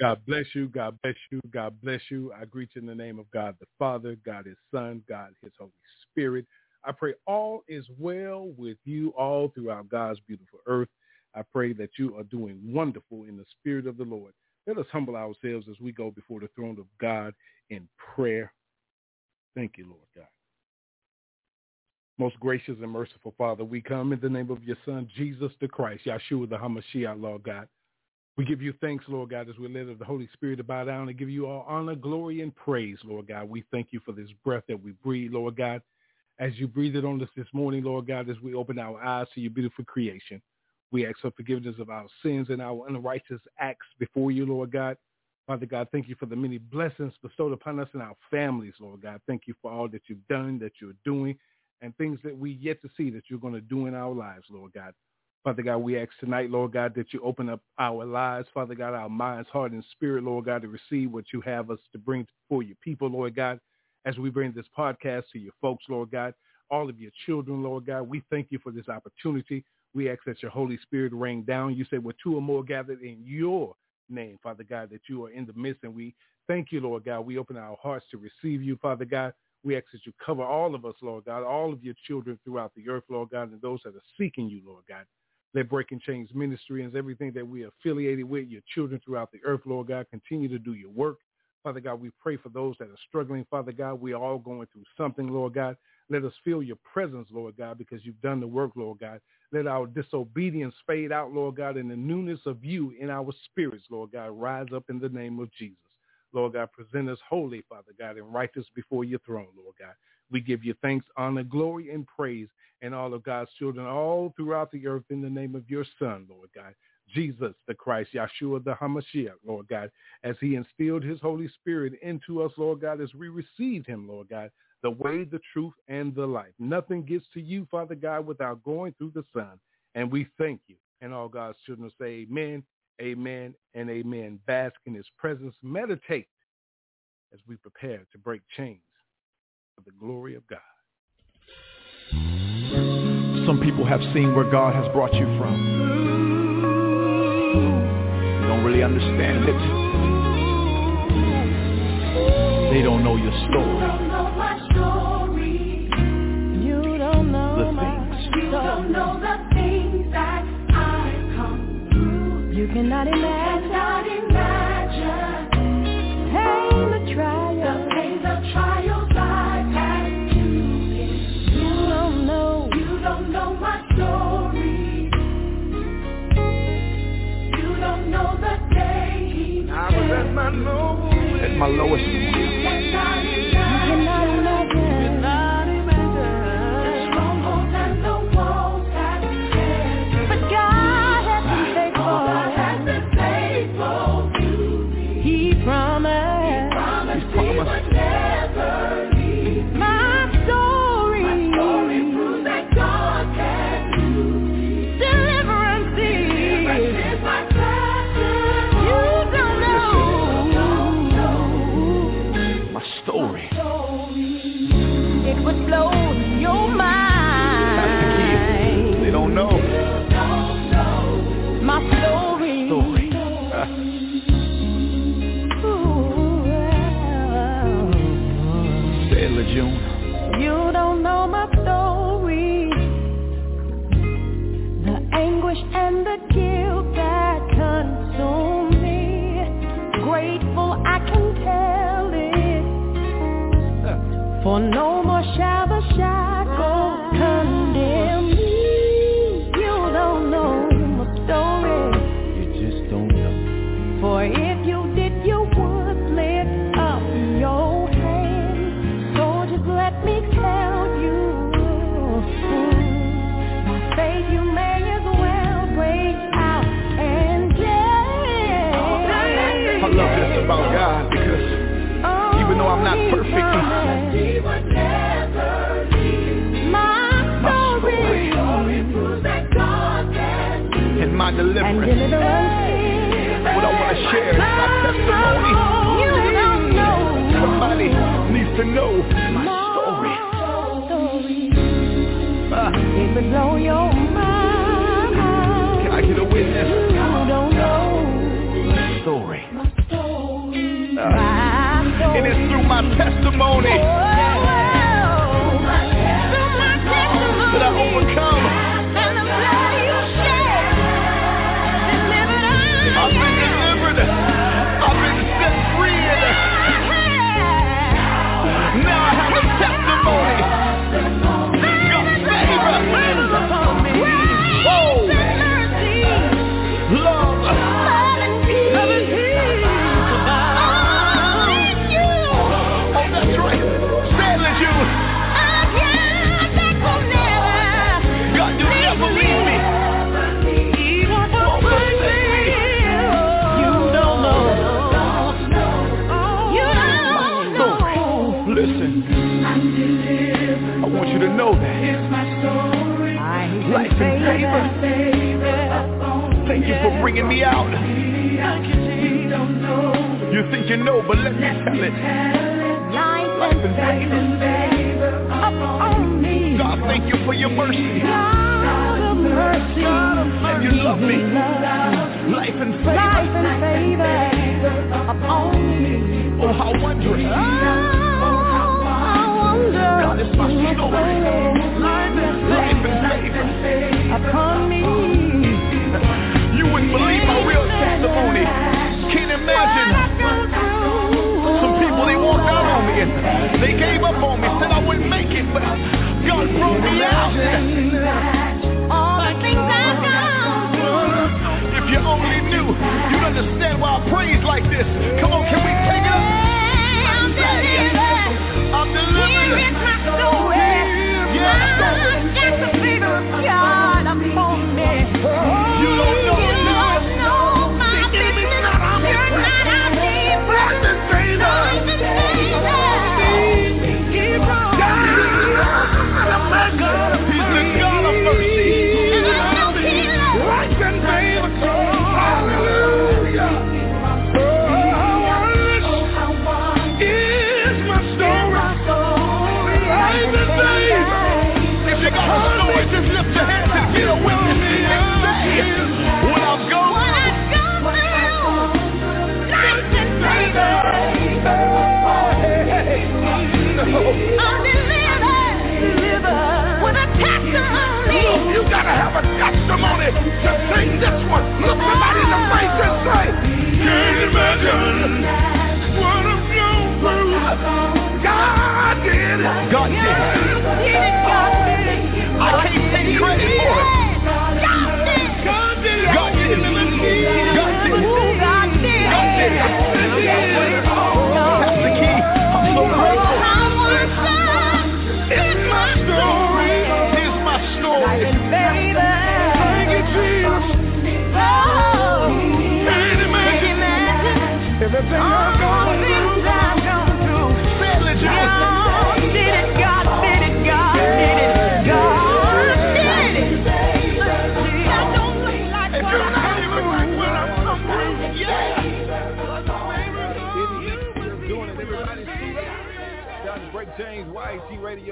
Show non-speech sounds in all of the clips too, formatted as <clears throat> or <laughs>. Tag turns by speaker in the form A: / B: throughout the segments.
A: God bless you. God bless you. God bless you. I greet you in the name of God the Father, God His Son, God His Holy Spirit. I pray all is well with you all throughout God's beautiful earth. I pray that you are doing wonderful in the Spirit of the Lord. Let us humble ourselves as we go before the throne of God in prayer. Thank you, Lord God. Most gracious and merciful Father, we come in the name of your Son, Jesus the Christ, Yahshua the HaMashiach, Lord God. We give you thanks, Lord God, as we let the Holy Spirit to bow down and give you all honor, glory, and praise, Lord God. We thank you for this breath that we breathe, Lord God. As you breathe it on us this morning, Lord God, as we open our eyes to your beautiful creation, we ask for forgiveness of our sins and our unrighteous acts before you, Lord God. Father God, thank you for the many blessings bestowed upon us and our families, Lord God. Thank you for all that you've done, that you're doing, and things that we yet to see that you're going to do in our lives, Lord God. Father God, we ask tonight, Lord God, that you open up our lives, Father God, our minds, heart, and spirit, Lord God, to receive what you have us to bring for your people, Lord God, as we bring this podcast to your folks, Lord God, all of your children, Lord God. We thank you for this opportunity. We ask that your Holy Spirit rain down. You say, where two or more gathered in your name, Father God, that you are in the midst. And we thank you, Lord God. We open our hearts to receive you, Father God. We ask that you cover all of us, Lord God, all of your children throughout the earth, Lord God, and those that are seeking you, Lord God. Let Breaking Chains Ministry and everything that we are affiliated with, your children throughout the earth, Lord God, continue to do your work. Father God, we pray for those that are struggling. Father God, we are all going through something, Lord God. Let us feel your presence, Lord God, because you've done the work, Lord God. Let our disobedience fade out, Lord God, and the newness of you in our spirits, Lord God, rise up in the name of Jesus. Lord God, present us holy, Father God, and righteous before your throne, Lord God. We give you thanks, honor, glory, and praise and all of God's children all throughout the earth in the name of your son, Lord God. Jesus the Christ, Yahshua the HaMashiach, Lord God, as he instilled his Holy Spirit into us, Lord God, as we received him, Lord God, the way, the truth, and the life. Nothing gets to you, Father God, without going through the Son. And we thank you. And all God's children say amen, amen, and amen. Bask in his presence. Meditate as we prepare to break chains for the glory of God.
B: Some people have seen where God has brought you from. You don't really understand it. They don't know your story.
C: You don't know
B: The
C: my
B: things.
C: You don't know the things that I've come through. You. Cannot imagine.
B: At my lowest. Point. That's what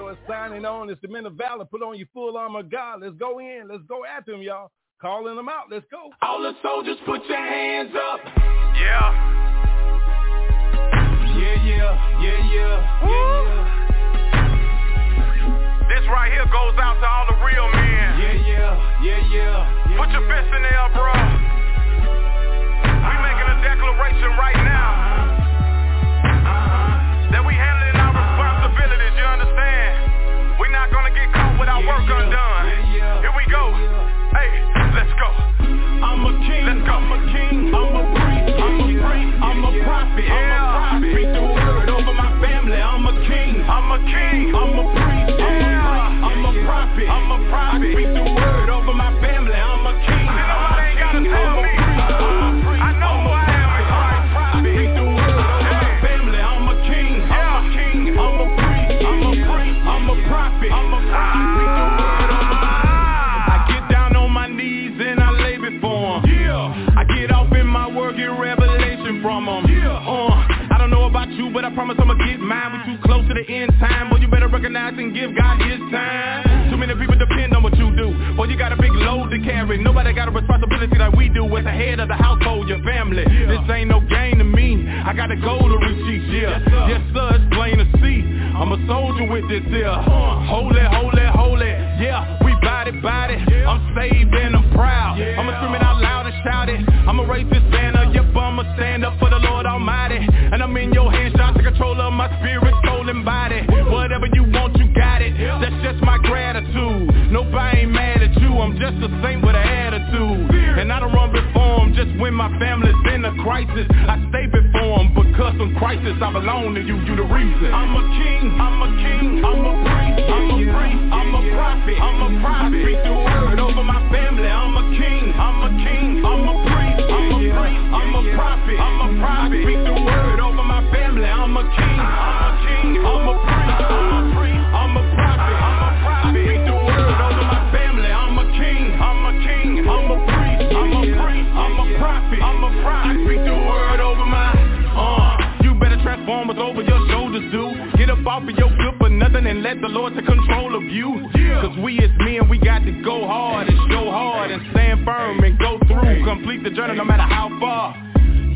B: is
A: signing on. It's the men of valor. Put on your full armor, God. Let's go in. Let's go after them, y'all. Calling them out. Let's go.
D: All the soldiers, put your hands up.
E: Yeah.
D: Yeah, yeah, yeah, yeah, Woo. yeah, yeah.
E: This right here goes out to all the real men.
D: Yeah, yeah, yeah, yeah.
E: yeah put your yeah. fist in there, bro. We making a declaration right now. not gonna get caught without yeah, work yeah, undone. Yeah, Here we go. Hey, let's go.
D: I'm a king.
E: Let's go.
D: I'm a king. I'm a priest. I'm a priest. I'm a prophet. I'm a prophet. The word over my family. I'm a king.
E: I'm a king.
D: I'm a priest. I'm a priest. I'm a prophet.
E: I'm a prophet.
D: I the word over my family. I'm a king.
E: See, ain't gotta tell me. But I promise I'ma get mine. We too close to the end time, boy. You better recognize and give God His time. Too many people depend on what you do. Boy, you got a big load to carry. Nobody got a responsibility like we do as the head of the household, your family. This ain't no game to me. I got a goal to reach each year. Yes, sir, it's plain to see. I'm a soldier with this here. Uh-huh. Holy, holy, holy. Yeah, we body, body. I'm saved and I'm proud. I'ma scream it out loud and shout it. I'ma raise this banner. Yep, I'ma stand up for the Lord Almighty. And I'm in your hands, trying to control of my spirit, soul, and body. Whatever you want, you got it. That's just my gratitude. Nobody ain't mad at you. I'm just a saint with an attitude. And I don't run before 'em just when my family's in a crisis. I stay before 'em because in crisis I belong to you. You the reason. I'm a king. I'm a king. I'm a priest. I'm a priest. I'm a prophet. I'm a prophet. I speak the word over my family. I'm a king. I'm a king. I'm a I'm a prophet. I'm a prophet. I speak the word over my family. I'm a king. I'm a king. I'm a priest. I'm a priest. I'm a prophet. I'm a prophet. I speak the word over my family. I'm a king. I'm a king. I'm a priest. I'm a priest. I'm a prophet. I'm a prophet. I speak the word over my. Uh, you better transform what's over your shoulders, dude. Get up off of your nothing and let the Lord take control of you. Cause we as men, we got to go hard and show hard and stand firm and go through. Complete the journey no matter how far.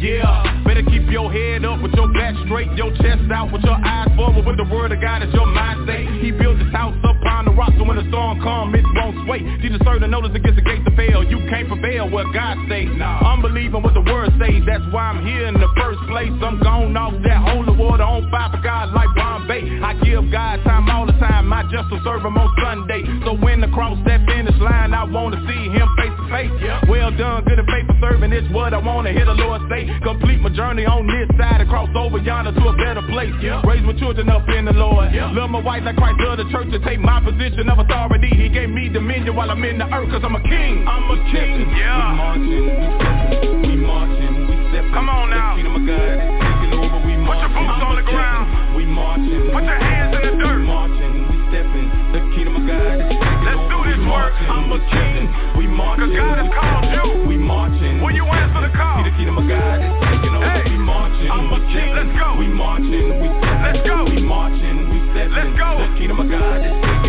E: Yeah, better keep your head up with your back straight, your chest out with your eyes forward with the word of God as your mind state. He built his house upon the rock so when the storm comes, it won't sway. Jesus served the notice against the gates You can't prevail what God says. I'm believing what the word says. That's why I'm here in the first place. I'm gone off that holy water on fire for God like Bombay. I give God time all the time. I just will serve him on Sunday. So when the cross that finish line, I want to see him face to face. Well done, good and faithful serving. It's what I want to hear the Lord say. Complete my journey on this side and cross over yonder to a better place. Yeah. Raise my children up in the Lord. Love my wife like Christ loved the church to take my position of authority. He gave me dominion while I'm in the earth cause I'm a king. I'm a king. Yeah. We marching, we stepping, we marching, we stepping. Come on now. The kingdom of God is taking over. We marching. Put your boots on the ground. We marching. Put your hands in the dirt. We marching, we stepping. The kingdom of God is taking Let's over. do this work. I'm a king. We marching. Cause God has called you. We marching. Will you answer the call? See the kingdom of God is taking over. Hey. We marching. I'm a king. Let's go. We marching. We stepping. Let's go. We marching. We stepping. Let's go. The kingdom of God is taking over.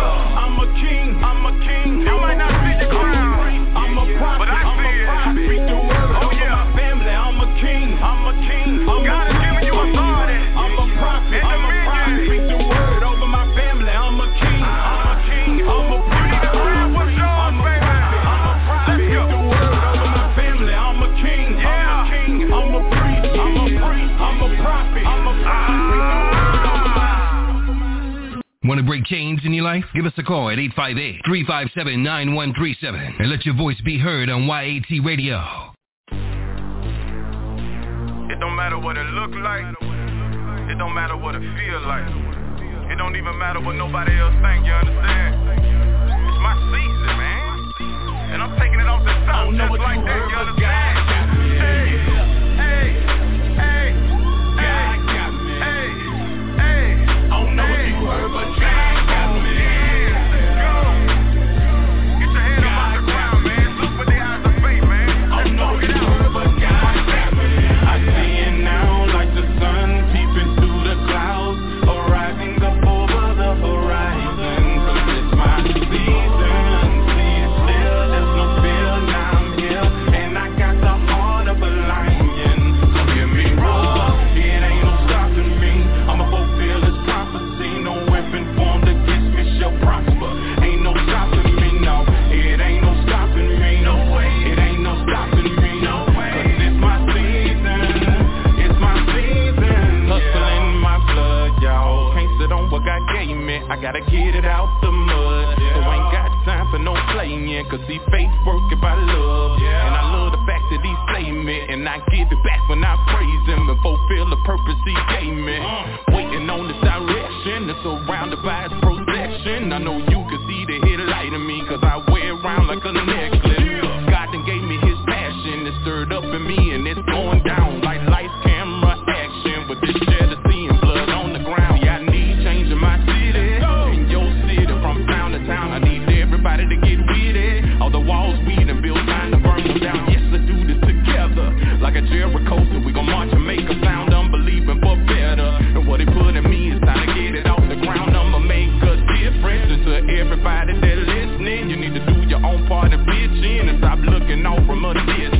E: I'm a king. I'm a king. You might not see the crown. I'm a prophet. But I see it. I speak the word oh, yeah. family. I'm a king. I'm a king. I'm God has given you authority. I'm a prophet. I'm a
F: Want to break chains in your life? Give us a call at 858-357-9137 and let your voice be heard on YAT Radio.
D: It don't matter what it look like. It don't matter what it feel like. It don't even matter what nobody else think, you understand? It's my season, man. And I'm taking it off the top just like that, you understand? Hey, know what you I
E: gotta get it out the mud. So ain't got time for no playing. Cause see faith working by love. And I love the fact that he saved me. And I give it back when I praise him and fulfill the purpose he gave me. Waiting on this direction. It's surrounded by his protection. I know you that listening. You need to do your own part of bitching and stop looking out from other bitches.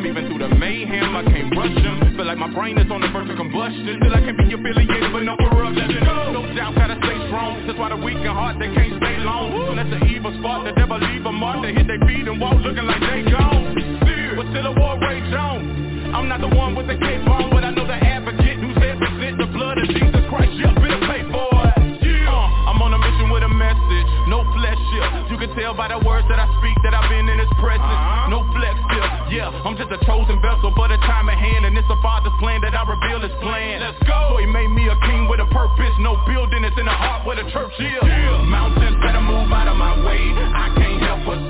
E: Him. Even through the mayhem, I can't rush him. Feel like my brain is on the verge of combustion. Still I can be affiliated, but no corruption. No doubt, gotta stay strong. That's why the weak and heart, they can't stay long. Soon as the evil spot, the devil leave a mark. They hit their feet and walk looking like they gone. But still a war rage on. I'm not the one with the cape on, but I know the advocate who's represent the blood of Jesus Christ. Yeah, been paid for it. Yeah. Uh, I'm on a mission with a message, no flesh here. You can tell by the words that I speak that I've been in His presence. I'm just a chosen vessel for the time at hand, and it's the Father's plan that I reveal His plan. Let's go. So He made me a king with a purpose. No building, it's in the heart where the church is. Yeah. Mountains better move out of my way. I can't help but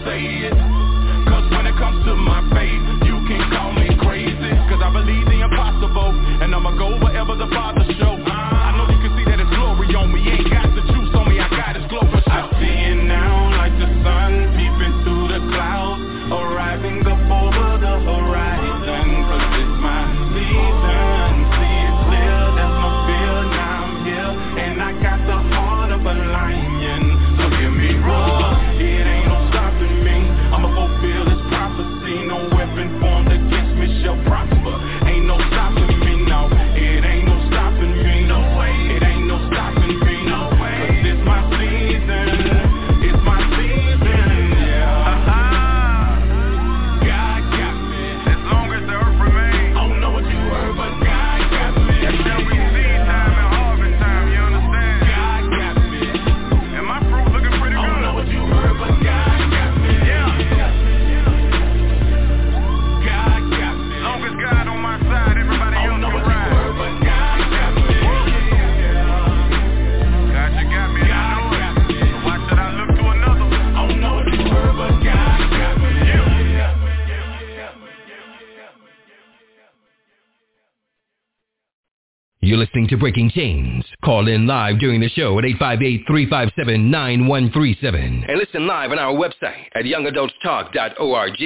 F: to Breaking Chains. Call in live during the show at 858-357-9137. And listen live on our website at youngadultstalk.org.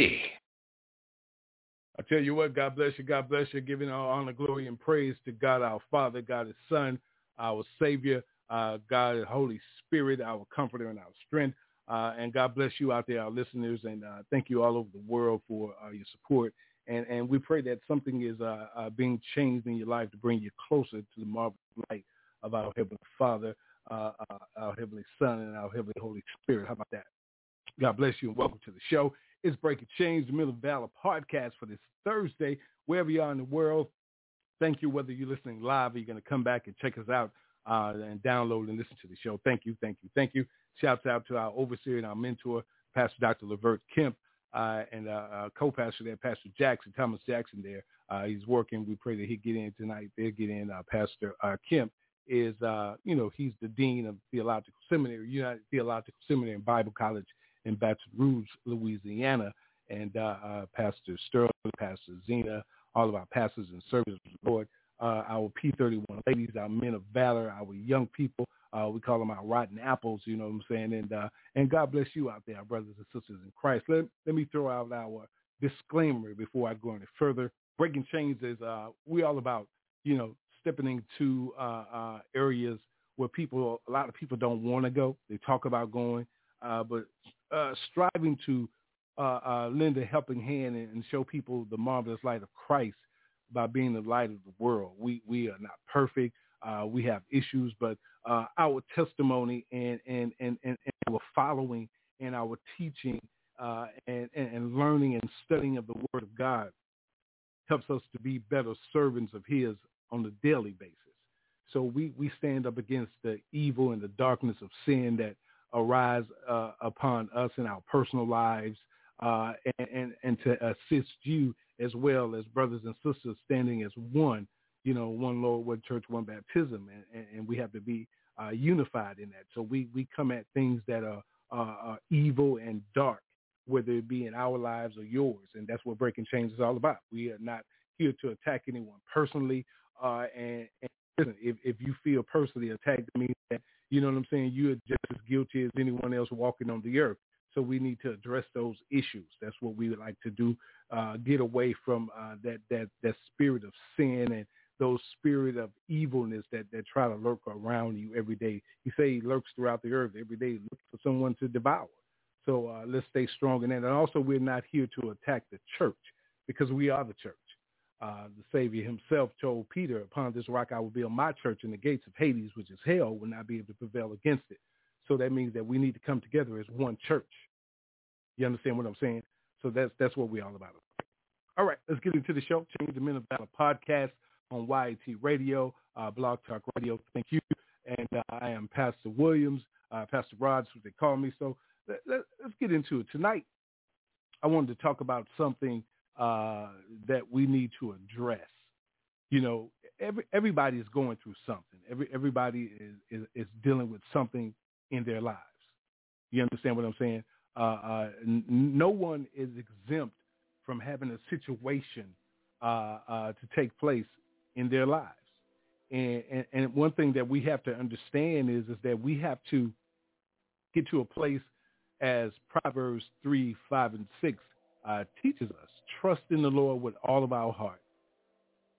A: I tell you what, God bless you, God bless you, giving all honor, glory, and praise to God our Father, God His Son, our Savior, uh, God Holy Spirit, our Comforter and our strength. Uh, and God bless you out there, our listeners, and uh, thank you all over the world for uh, your support. And and we pray that something is uh, uh, being changed in your life to bring you closer to the marvelous light of our Heavenly Father, uh, uh, our Heavenly Son, and our Heavenly Holy Spirit. How about that? God bless you and welcome to the show. It's Breaking Chains, the Men of Valor podcast for this Thursday, wherever you are in the world. Thank you, whether you're listening live or you're going to come back and check us out uh, and download and listen to the show. Thank you, thank you, thank you. Shouts out to our overseer and our mentor, Pastor Dr. Levert Kemp, and uh, uh, co-pastor there, Pastor Jackson, Thomas Jackson there. Uh, he's working. We pray that he get in tonight. They'll get in. Uh, Pastor uh, Kemp is, uh, you know, he's the dean of Theological Seminary, United Theological Seminary and Bible College in Baton Rouge, Louisiana. And uh, uh, Pastor Sterling, Pastor Zena, all of our pastors and servants of the Lord, uh, our P31 ladies, our men of valor, our young people. Uh, we call them our rotten apples, you know what I'm saying? And uh, and God bless you out there, brothers and sisters in Christ. Let, let me throw out our disclaimer before I go any further. Breaking chains is uh, we all about, you know, stepping into uh, uh, areas where people, a lot of people don't want to go. They talk about going, uh, but uh, striving to uh, uh, lend a helping hand and, and show people the marvelous light of Christ by being the light of the world. We we are not perfect. Uh, we have issues, but uh, our testimony and and, and, and our following and our teaching uh, and, and and learning and studying of the Word of God helps us to be better servants of His on a daily basis. So we we stand up against the evil and the darkness of sin that arise uh, upon us in our personal lives, uh, and, and and to assist you as well as brothers and sisters standing as one, you know, one Lord, one church, one baptism, and, and, and we have to be uh, unified in that. So we, we come at things that are, are evil and dark, whether it be in our lives or yours, and that's what Breaking Chains is all about. We are not here to attack anyone personally, uh, and, and listen, if, if you feel personally attacked, it means that, you know what I'm saying, you are just as guilty as anyone else walking on the earth. So we need to address those issues. That's what we would like to do. Uh, get away from uh, that that that spirit of sin and those spirit of evilness that that try to lurk around you every day. You say he lurks throughout the earth every day, looking for someone to devour. So uh, let's stay strong in that. And also, we're not here to attack the church because we are the church. Uh, the Savior himself told Peter, upon this rock I will build my church and the gates of Hades, which is hell, will not be able to prevail against it. So that means that we need to come together as one church. You understand what I'm saying? So that's that's what we're all about. All right, let's get into the show. Chains the Men of Valor podcast on YAT Radio, uh, Blog Talk Radio. Thank you. And uh, I am Pastor Williams, uh, Pastor Rods, what they call me. So let, let, let's get into it. Tonight, I wanted to talk about something uh, that we need to address. You know, every everybody is going through something. Every everybody is, is, is dealing with something in their lives. You understand what I'm saying? Uh, uh, n- no one is exempt from having a situation uh, uh, to take place in their lives. And, and, and one thing that we have to understand is is that we have to get to a place as Proverbs 3, 5, and 6 uh, teaches us. Trust in the Lord with all of our heart.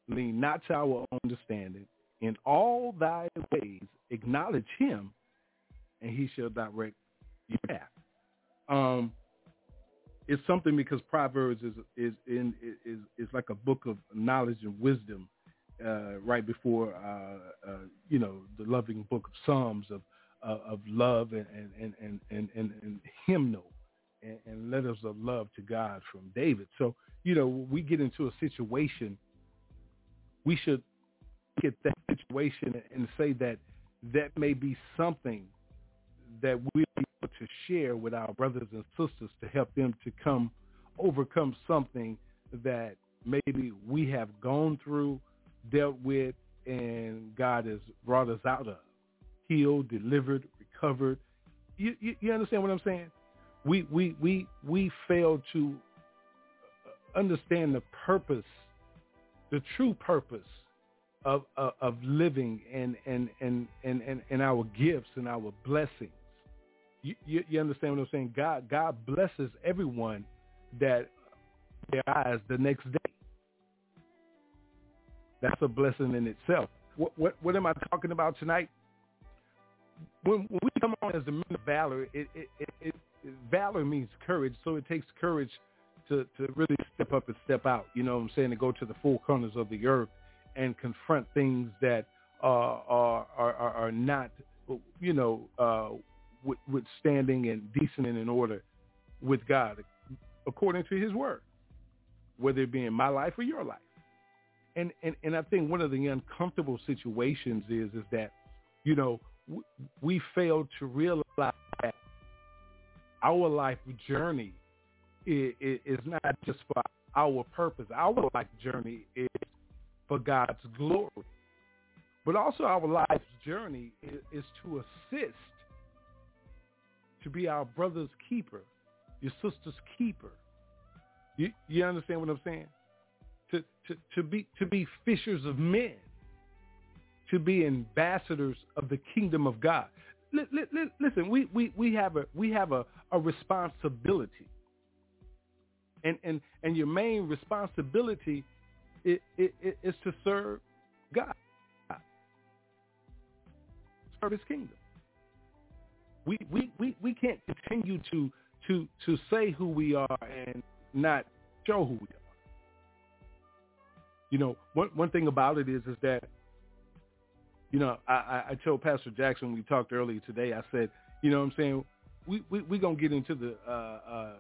A: Lean not to our understanding. In all thy ways acknowledge him, and he shall direct your path. Um, it's something because Proverbs is is in is is like a book of knowledge and wisdom, uh, right before uh, uh, you know the loving book of Psalms of of love and and and and and, and hymnal and, and letters of love to God from David. So you know we get into a situation, we should get that situation and say that that may be something that we'll be able to share with our brothers and sisters to help them to come overcome something that maybe we have gone through, dealt with, and God has brought us out of, healed, delivered, recovered. You, you, you understand what I'm saying? We we we we fail to understand the purpose, the true purpose of of, of living and and, and and and and our gifts and our blessings you, you, you understand what I'm saying? God God blesses everyone that their eyes the next day. That's a blessing in itself. What what what am I talking about tonight? When, when we come on as the men of valor, it, it, it, valor means courage. So it takes courage to, to really step up and step out. You know what I'm saying? To go to the four corners of the earth and confront things that uh, are, are, are, not, you know, uh, with, with standing and decent and in order with God according to his word, whether it be in my life or your life. And, and, and I think one of the uncomfortable situations is, is that, you know, we, we fail to realize that our life journey is, is not just for our purpose. Our life journey is for God's glory. But also our life's journey is, is to assist to be our brother's keeper, your sister's keeper. You, you understand what I'm saying? To, to, to, be, to be fishers of men, to be ambassadors of the kingdom of God. listen, we, we, we have, a, we have a, a responsibility. And, and, and your main responsibility is, is to serve God, serve his kingdom. We, we, we, we can't continue to, to, to say who we are and not show who we are. You know, one, one thing about it is, is that, you know, I, I told Pastor Jackson, we talked earlier today, I said, you know what I'm saying, we, we, going to get into the, uh, uh,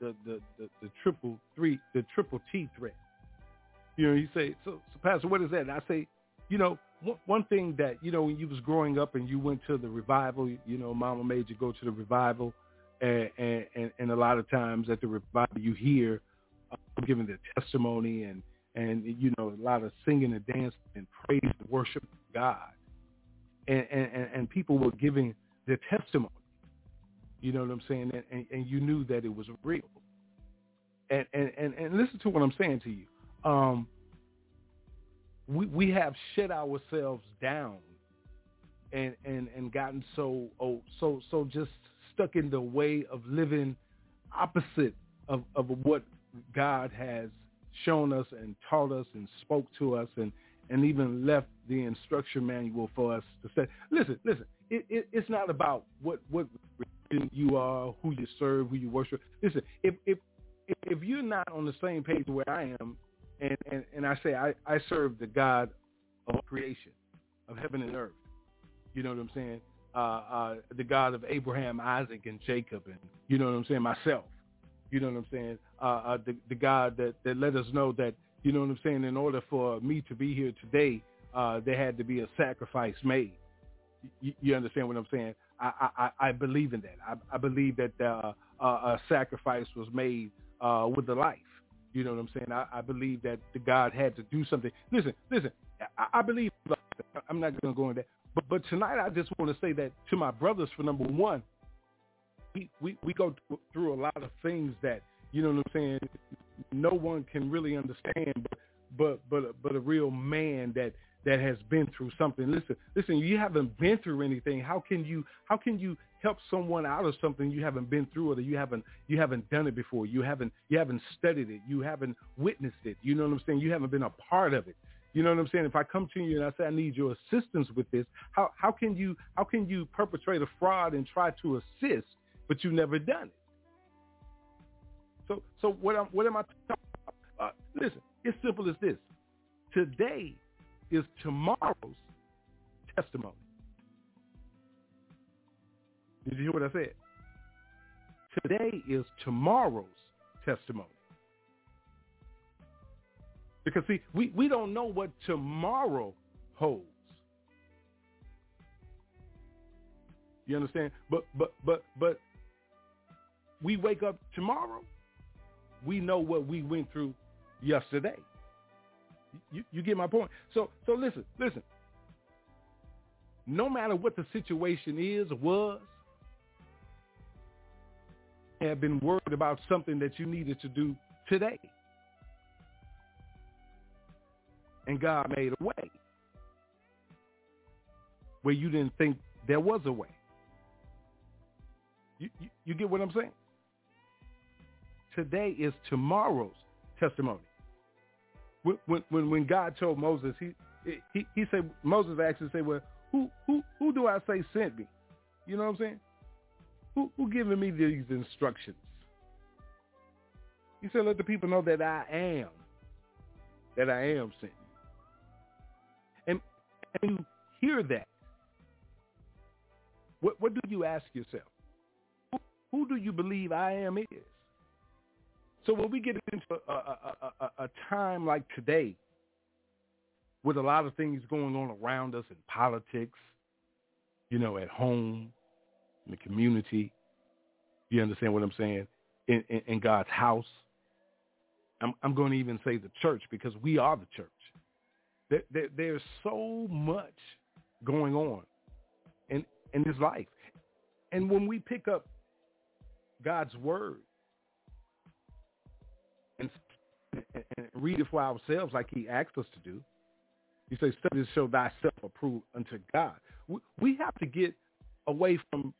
A: the, the, the, the triple three, the triple T threat. You know, you say, so, so Pastor, what is that? And I say, you know, one one thing that you know when you was growing up and you went to the revival, you know, Mama made you go to the revival, and and, and a lot of times at the revival you hear uh, giving their testimony and and you know a lot of singing and dancing and praise and worship God, and and and people were giving their testimony. You know what I'm saying? And, and, and you knew that it was real. And, and and and listen to what I'm saying to you. Um, we we have shut ourselves down and and and gotten so oh so so just stuck in the way of living opposite of of what God has shown us and taught us and spoke to us and and even left the instruction manual for us to say listen listen it, it it's not about what what you are, who you serve, who you worship. Listen, if if if, if you're not on the same page where I am, and and, and I say I, I serve the God of creation, of heaven and earth. You know what I'm saying? Uh, uh, the God of Abraham, Isaac, and Jacob, and you know what I'm saying? Myself. You know what I'm saying? Uh, uh, the the God that that let us know that you know what I'm saying. In order for me to be here today, uh, there had to be a sacrifice made. You, you understand what I'm saying? I, I, I believe in that. I, I believe that uh, uh, a sacrifice was made uh, with the life. You know what I'm saying? I, I believe that the God had to do something. Listen, listen. I, I believe. I'm not going to go into that. But but tonight I just want to say that to my brothers for number one, we, we, we go through a lot of things that you know what I'm saying. No one can really understand, but but but but a real man that that has been through something. Listen, listen. You haven't been through anything. How can you how can you help someone out of something you haven't been through or you haven't you haven't done it before? You haven't you haven't studied it. You haven't witnessed it. You know what I'm saying? You haven't been a part of it. You know what I'm saying? If I come to you and I say I need your assistance with this, how how can you how can you perpetrate a fraud and try to assist, but you've never done it? So so what am what am I talking about? Uh, listen, it's simple as this. Today is tomorrow's testimony. Did you hear what I said? Today is tomorrow's testimony. Because see, we, we don't know what tomorrow holds. You understand? But but but but we wake up tomorrow, we know what we went through yesterday. You, you get my point? So so listen, listen. No matter what the situation is or was, have been worried about something that you needed to do today. And God made a way where you didn't think there was a way. You, you, you get what I'm saying? Today is tomorrow's testimony. When, when, when God told Moses, he, he, he said, Moses actually said, well, who, who, who do I say sent me? You know what I'm saying? Who, who giving me these instructions? He said, let the people know that I am, that I am sent And, and you hear that. What, what do you ask yourself? Who, who do you believe I am is? So when we get into a, a, a, a, time like today, with a lot of things going on around us in politics, you know, at home, in the community, you understand what I'm saying? In, in, in God's house, I'm, I'm, going to even say the church because we are the church. There, there, there's so much going on in in this life, and when we pick up God's word and read it for ourselves like he asked us to do. He says, study to show thyself approved unto God. We have to get away from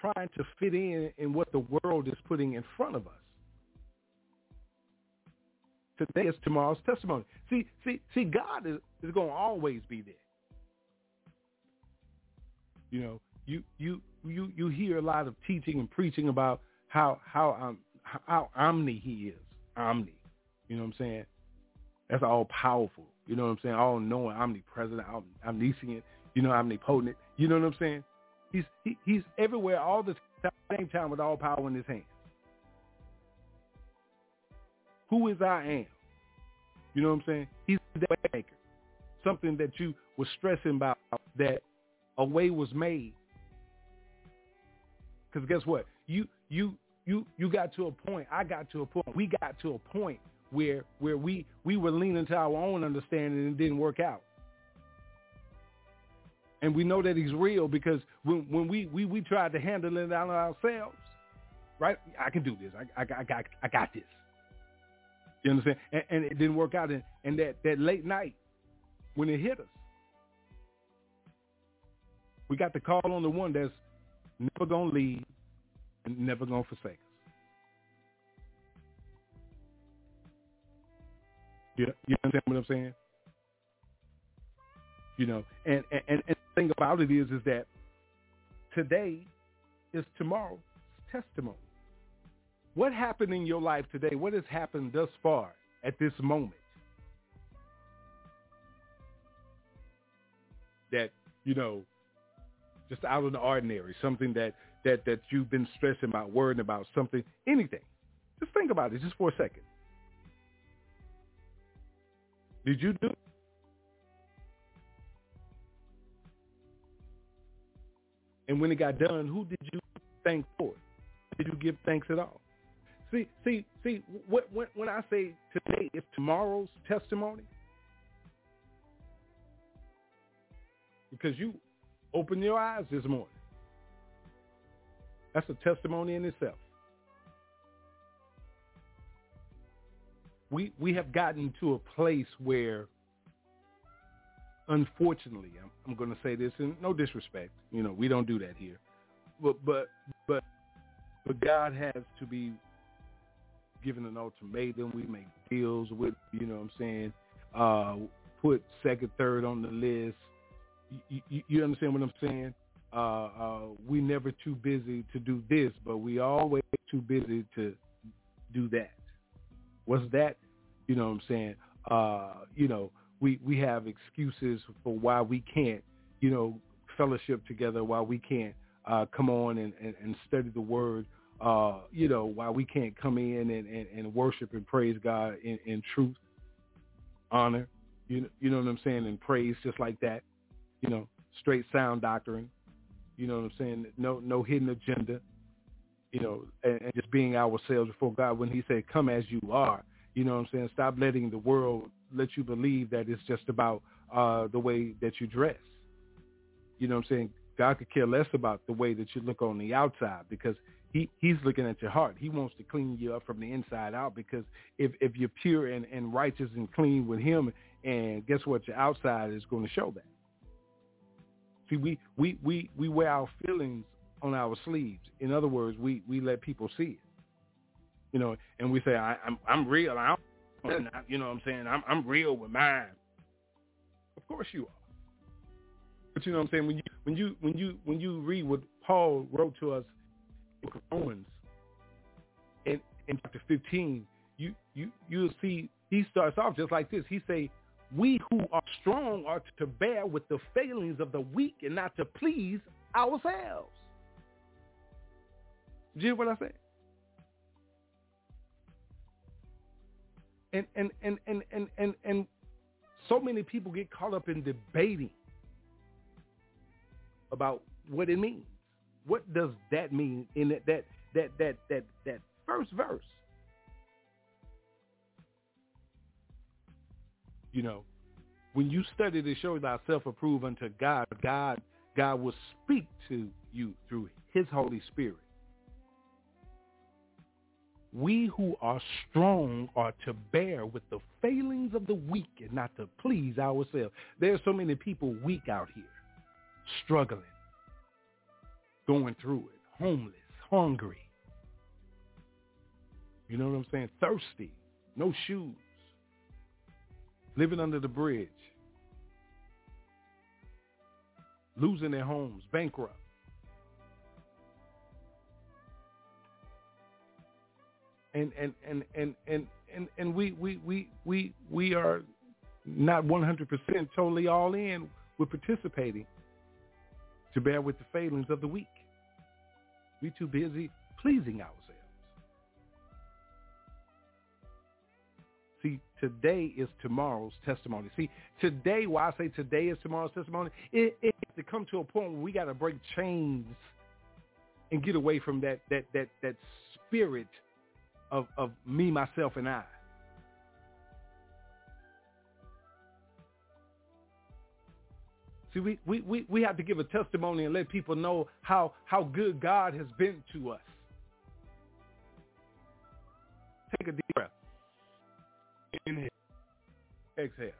A: trying to fit in in what the world is putting in front of us. Today is tomorrow's testimony. See, see, see, God is, is going to always be there. You know, you you you you hear a lot of teaching and preaching about how how um how omni he is omni. You know what I'm saying? That's all powerful. You know what I'm saying? All knowing, omnipresent, omniscient. You know, omnipotent. You know what I'm saying? He's he, he's everywhere all the same time with all power in his hands. Who is I am? You know what I'm saying? He's the way maker. Something that you were stressing about that a way was made. Because guess what? You you you you got to a point. I got to a point. We got to a point where where we we were leaning to our own understanding and it didn't work out. And we know that he's real because when when we we, we tried to handle it on ourselves, right? I can do this. I I, I got I got this. You understand? And, and it didn't work out. And, and that that late night when it hit us, we got to call on the one that's never gonna leave and never gonna forsake us. You, you understand what I'm saying? You know, and, and, and the thing about it is, is that today is tomorrow's testimony. What happened in your life today? What has happened thus far at this moment? That, you know, just out of the ordinary, something that, that, that you've been stressing about, worrying about, something, anything. Just think about it just for a second. Did you do And when it got done, who did you thank for? Did you give thanks at all? See, see, see. When, when I say today is tomorrow's testimony, because you opened your eyes this morning. That's a testimony in itself. We we have gotten to a place where unfortunately, I'm, I'm going to say this in no disrespect. You know, we don't do that here. But but but but God has to be given an ultimatum. We make deals with, you know what I'm saying, uh, put second, third on the list. You, you, you understand what I'm saying? Uh, uh, we never too busy to do this, but we always too busy to do that. What's that? You know what I'm saying? Uh, you know, we, we have excuses for why we can't, you know, fellowship together, why we can't uh, come on and, and, and study the word, uh, you know, why we can't come in and, and, and worship and praise God in, in truth, honor, you know, you know what I'm saying, and praise just like that, you know, straight sound doctrine, you know what I'm saying, no no hidden agenda, you know, and, and just being ourselves before God when he said, come as you are, you know what I'm saying, stop letting the world let you believe that it's just about uh, the way that you dress. You know what I'm saying? God could care less about the way that you look on the outside because he, he's looking at your heart. He wants to clean you up from the inside out because if, if you're pure and, and righteous and clean with him, and guess what? Your outside is going to show that. See, we, we, we, we wear our feelings on our sleeves. In other words, we, we let people see it. You know, and we say, I, I'm, I'm real. I don't, you know what I'm saying? I'm, I'm real with mine. Of course you are. But you know what I'm saying? When you when you when you when you read what Paul wrote to us in Romans in, in chapter 15, you you you'll see he starts off just like this. He say, "We who are strong are to bear with the failings of the weak and not to please ourselves." Did you hear what I said? And and and and and and, and so many people get caught up in debating about what it means. What does that mean in that that that that that, that first verse? You know, when you study to show thyself approved unto God, God God will speak to you through his Holy Spirit. We who are strong are to bear with the failings of the weak and not to please ourselves. There are so many people weak out here struggling, going through it, homeless, hungry. You know what I'm saying? Thirsty, no shoes, living under the bridge, losing their homes, bankrupt. And and and and and and, and we, we we we we are not 100% totally all in with participating to bear with the failings of the weak. We're too busy pleasing ourselves. See, today is tomorrow's testimony. See, today, why I say today is tomorrow's testimony, it, it to come to a point where we got to break chains and get away from that that that that spirit of of me, myself, and I. See, we, we, we, we have to give a testimony and let people know how, how good God has been to us. Take a deep breath. Inhale. Exhale.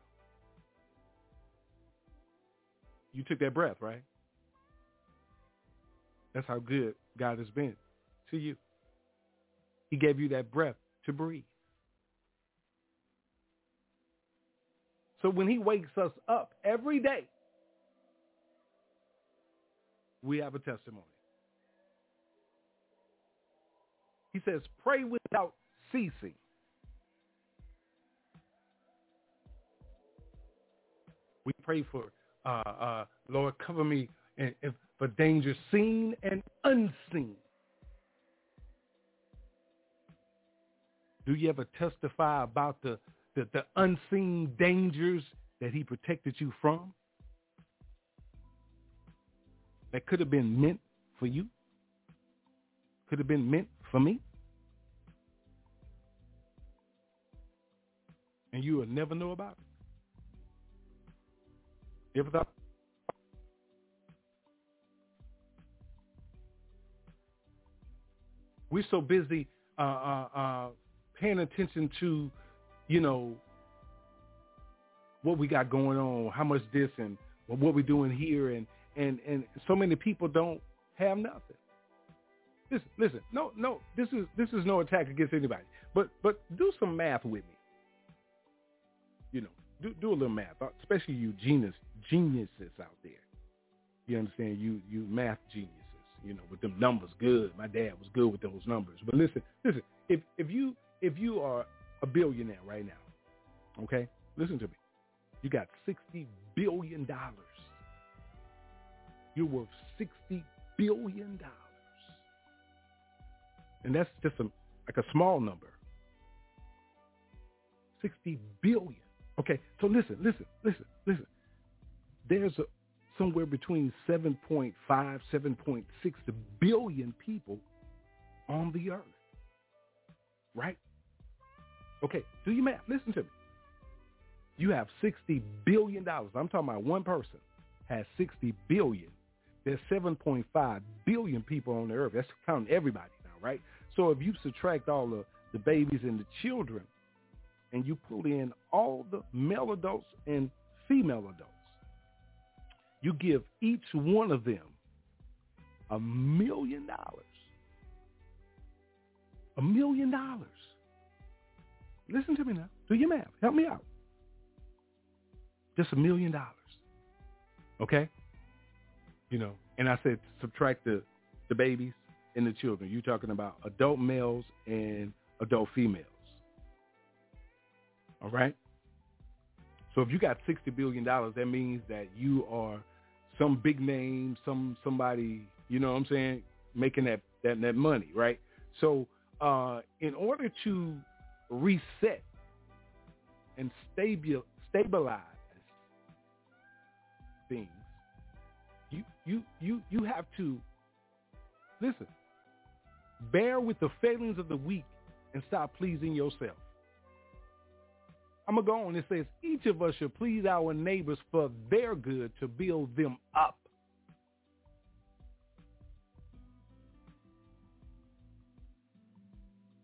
A: You took that breath, right? That's how good God has been to you. He gave you that breath to breathe. So when he wakes us up every day, we have a testimony. He says, pray without ceasing. We pray for, uh, uh, Lord, cover me in, in, for danger seen and unseen. Do you ever testify about the, the, the unseen dangers that he protected you from? That could have been meant for you? Could have been meant for me? And you will never know about it? You ever thought? We're so busy uh, uh, uh, paying attention to, you know, what we got going on, how much this and what we're doing here, and and and so many people don't have nothing. Listen, listen, no, no, this is this is no attack against anybody, but but do some math with me. You know, do do a little math, especially you genius geniuses out there. You understand? You you math geniuses. You know, with them numbers, good. My dad was good with those numbers. But listen, listen. If if you if you are a billionaire right now, okay, listen to me. You got sixty billion dollars. You're worth sixty billion dollars, and that's just a, like a small number. Sixty billion. Okay, so listen, listen, listen, listen. There's a, somewhere between 7.5, 7.6 billion people on the earth. Right? Okay, do you math. Listen to me. You have $60 billion. I'm talking about one person has 60 billion. There's 7.5 billion people on the earth. That's counting everybody now, right? So if you subtract all the, the babies and the children and you pull in all the male adults and female adults, you give each one of them a million dollars. A million dollars. Listen to me now. Do your math. Help me out. Just a million dollars. Okay? You know, and I said subtract the, the babies and the children. You're talking about adult males and adult females. All right? So if you got sixty billion dollars, that means that you are some big name, some somebody, you know what I'm saying, making that that, that money, right? So uh, in order to reset and stabil, stabilize things, you you you you have to listen. Bear with the failings of the weak and stop pleasing yourself. I'm to go on. It says, each of us should please our neighbors for their good to build them up.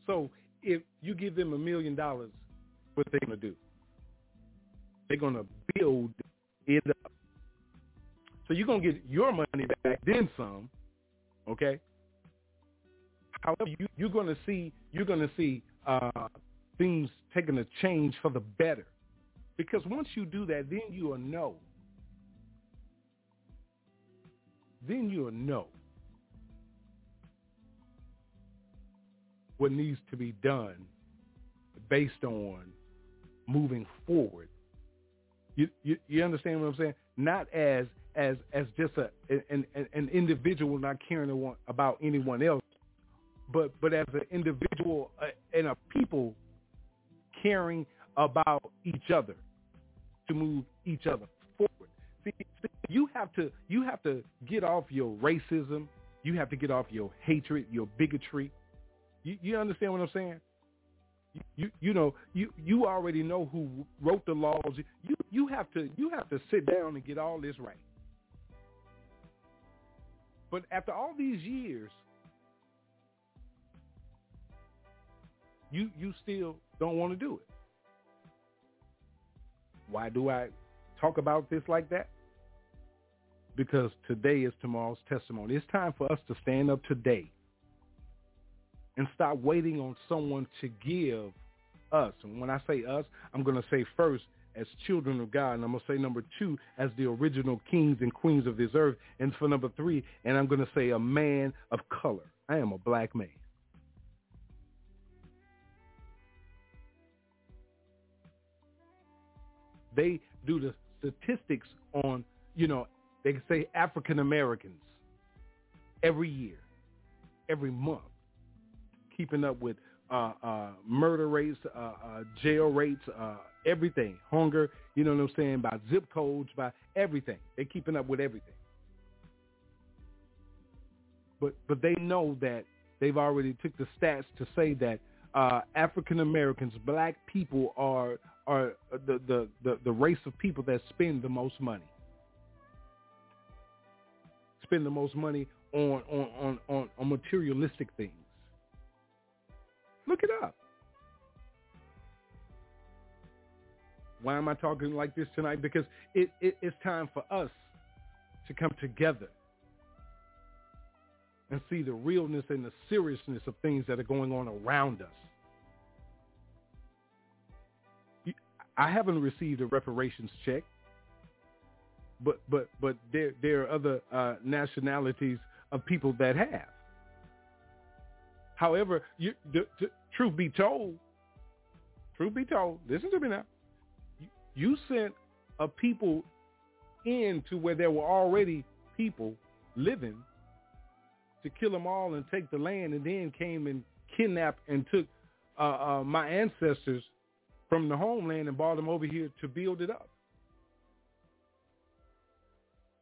A: So if you give them a million dollars, what they're to do? They're to build it up. So you're to get your money back, then some, okay? However, you, you're to see, you're to see uh, things taking a change for the better. Because once you do that, then you will know. Then you'll know what needs to be done based on moving forward. You, you, you understand what I'm saying? Not as as as just a an, an individual not caring about anyone else, but but as an individual uh, and a people caring about each other to move each other forward. See, you have to you have to get off your racism. You have to get off your hatred, your bigotry. You, you understand what I'm saying? You, you you know you you already know who wrote the laws. You you have to you have to sit down and get all this right. But after all these years, you you still don't want to do it. Why do I talk about this like that? Because today is tomorrow's testimony. It's time for us to stand up today and stop waiting on someone to give us. And when I say us, I'm going to say first as children of God. And I'm going to say number two, as the original kings and queens of this earth. And for number three, and I'm going to say a man of color. I am a black man. They do the statistics on, you know, they can say African Americans every year, every month keeping up with uh, uh, murder rates, uh, uh, jail rates, uh, everything, hunger, you know what I'm saying, by zip codes, by everything. They're keeping up with everything. But but they know that they've already took the stats to say that uh, African Americans, black people are are the, the, the, the race of people that spend the most money. Spend the most money on on, on, on, on materialistic things. Look it up. Why am I talking like this tonight? Because it, it, it's time for us to come together and see the realness and the seriousness of things that are going on around us. I haven't received a reparations check, but but but there there are other uh, nationalities of people that have. However, you, the, the, truth be told, truth be told, listen to me now. You, sent a people into where there were already people living to kill them all and take the land, and then came and kidnapped and took uh, uh, my ancestors from the homeland and brought them over here to build it up.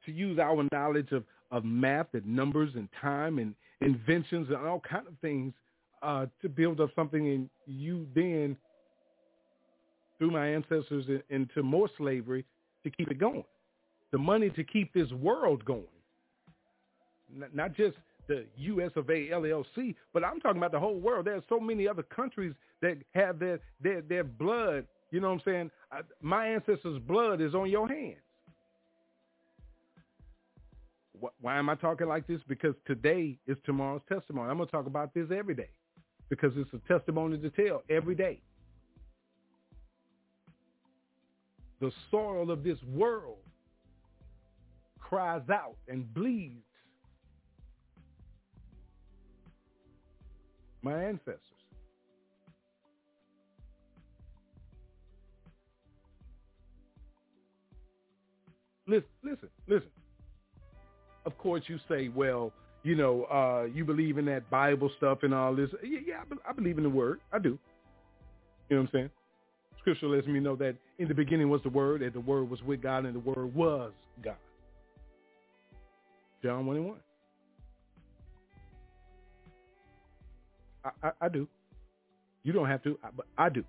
A: To use our knowledge of, of math and numbers and time and inventions and all kind of things uh, to build up something and you then threw my ancestors in, into more slavery to keep it going. The money to keep this world going. Not, not just the U.S. of A. LLC, but I'm talking about the whole world. There are so many other countries that have their their their blood. You know what I'm saying? I, my ancestors' blood is on your hands. Why am I talking like this? Because today is tomorrow's testimony. I'm going to talk about this every day because it's a testimony to tell every day. The soil of this world cries out and bleeds my ancestors. Listen, listen, listen. Of course, you say, well, you know, uh, you believe in that Bible stuff and all this. Yeah, yeah, I, believe in the Word. I do. You know what I'm saying? Scripture lets me know that in the beginning was the Word, and the Word was with God, and the Word was God. John 1 and 1. I, I, I do. You don't have to, but I do.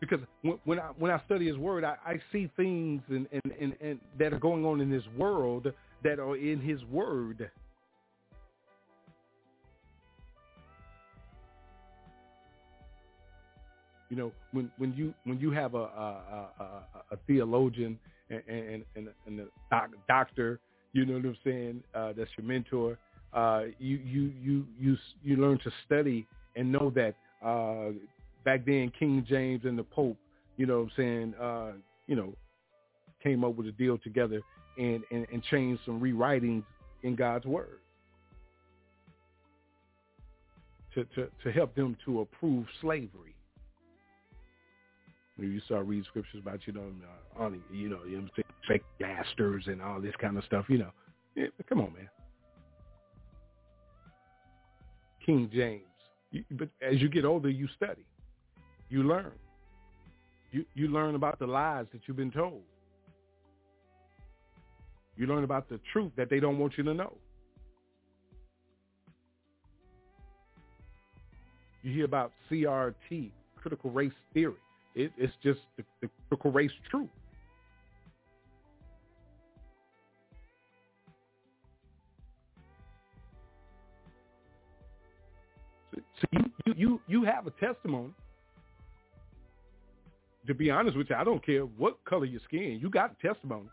A: Because when, when I when I study His Word, I, I see things and, and, and, and that are going on in this world that are in His Word. You know, when when you when you have a a, a, a theologian and and, and, a doc, doctor, you know what I'm saying? Uh, that's your mentor uh, you you you you you learn to study and know that uh, back then King James and the Pope, you know, what I'm saying, uh, you know, came up with a deal together and, and and changed some rewritings in God's word to to to help them to approve slavery. You start reading scriptures about you know, you know, you know, fake masters and all this kind of stuff, you know, yeah, come on, man. King James. But as you get older, you study, you learn. You you learn about the lies that you've been told. You learn about the truth that they don't want you to know. You hear about CRT, critical race theory. It, it's just the, the critical race truth. So you, you, you, you have a testimony. To be honest with you, I don't care what color your skin. You got a testimony.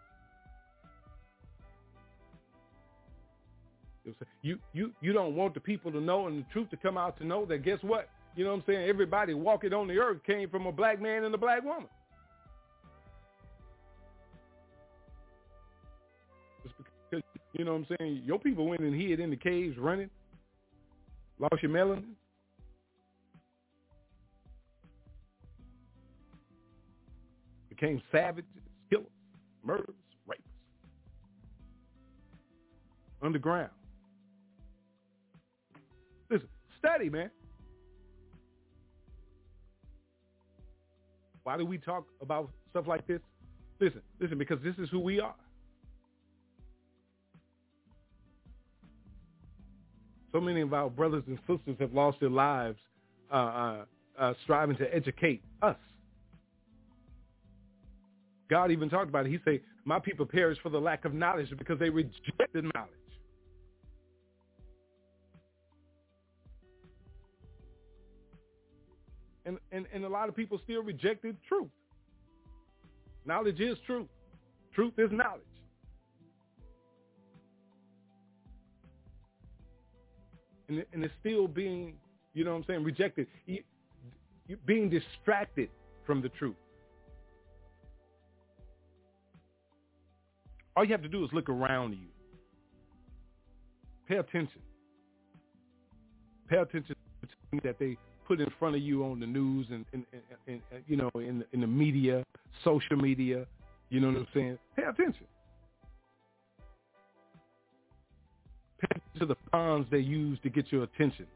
A: You you you don't want the people to know and the truth to come out to know that guess what? You know what I'm saying? Everybody walking on the earth came from a black man and a black woman. Just because you know what I'm saying? Your people went and hid in the caves running, lost your melanin. became savages, killers, murderers, rapists. Underground. Study, man. Why do we talk about stuff like this? Listen, listen, because this is who we are. So many of our brothers and sisters have lost their lives uh, uh, uh, striving to educate us. God even talked about it. He said, my people perish for the lack of knowledge because they rejected knowledge. And, and, and a lot of people still rejected truth. Knowledge is truth. Truth is knowledge. And, and it's still being, you know what I'm saying, rejected. You, you being distracted from the truth. All you have to do is look around you. Pay attention. Pay attention to that they put in front of you on the news and, and, and, and you know in in the media, social media. You know what I'm saying? Pay attention. Pay attention to the pawns they use to get your attention.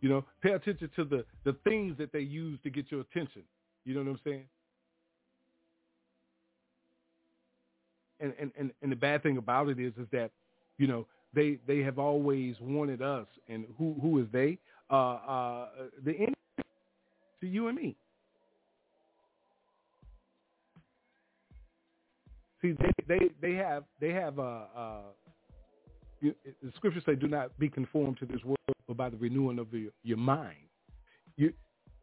A: You know, pay attention to the the things that they use to get your attention. You know what I'm saying? And and and, and the bad thing about it is is that you know they they have always wanted us, and who who is they? Uh, uh, the enemy to you and me. See, they they they have they have uh, uh, you, the scriptures say, "Do not be conformed to this world, but by the renewing of your, your mind." You,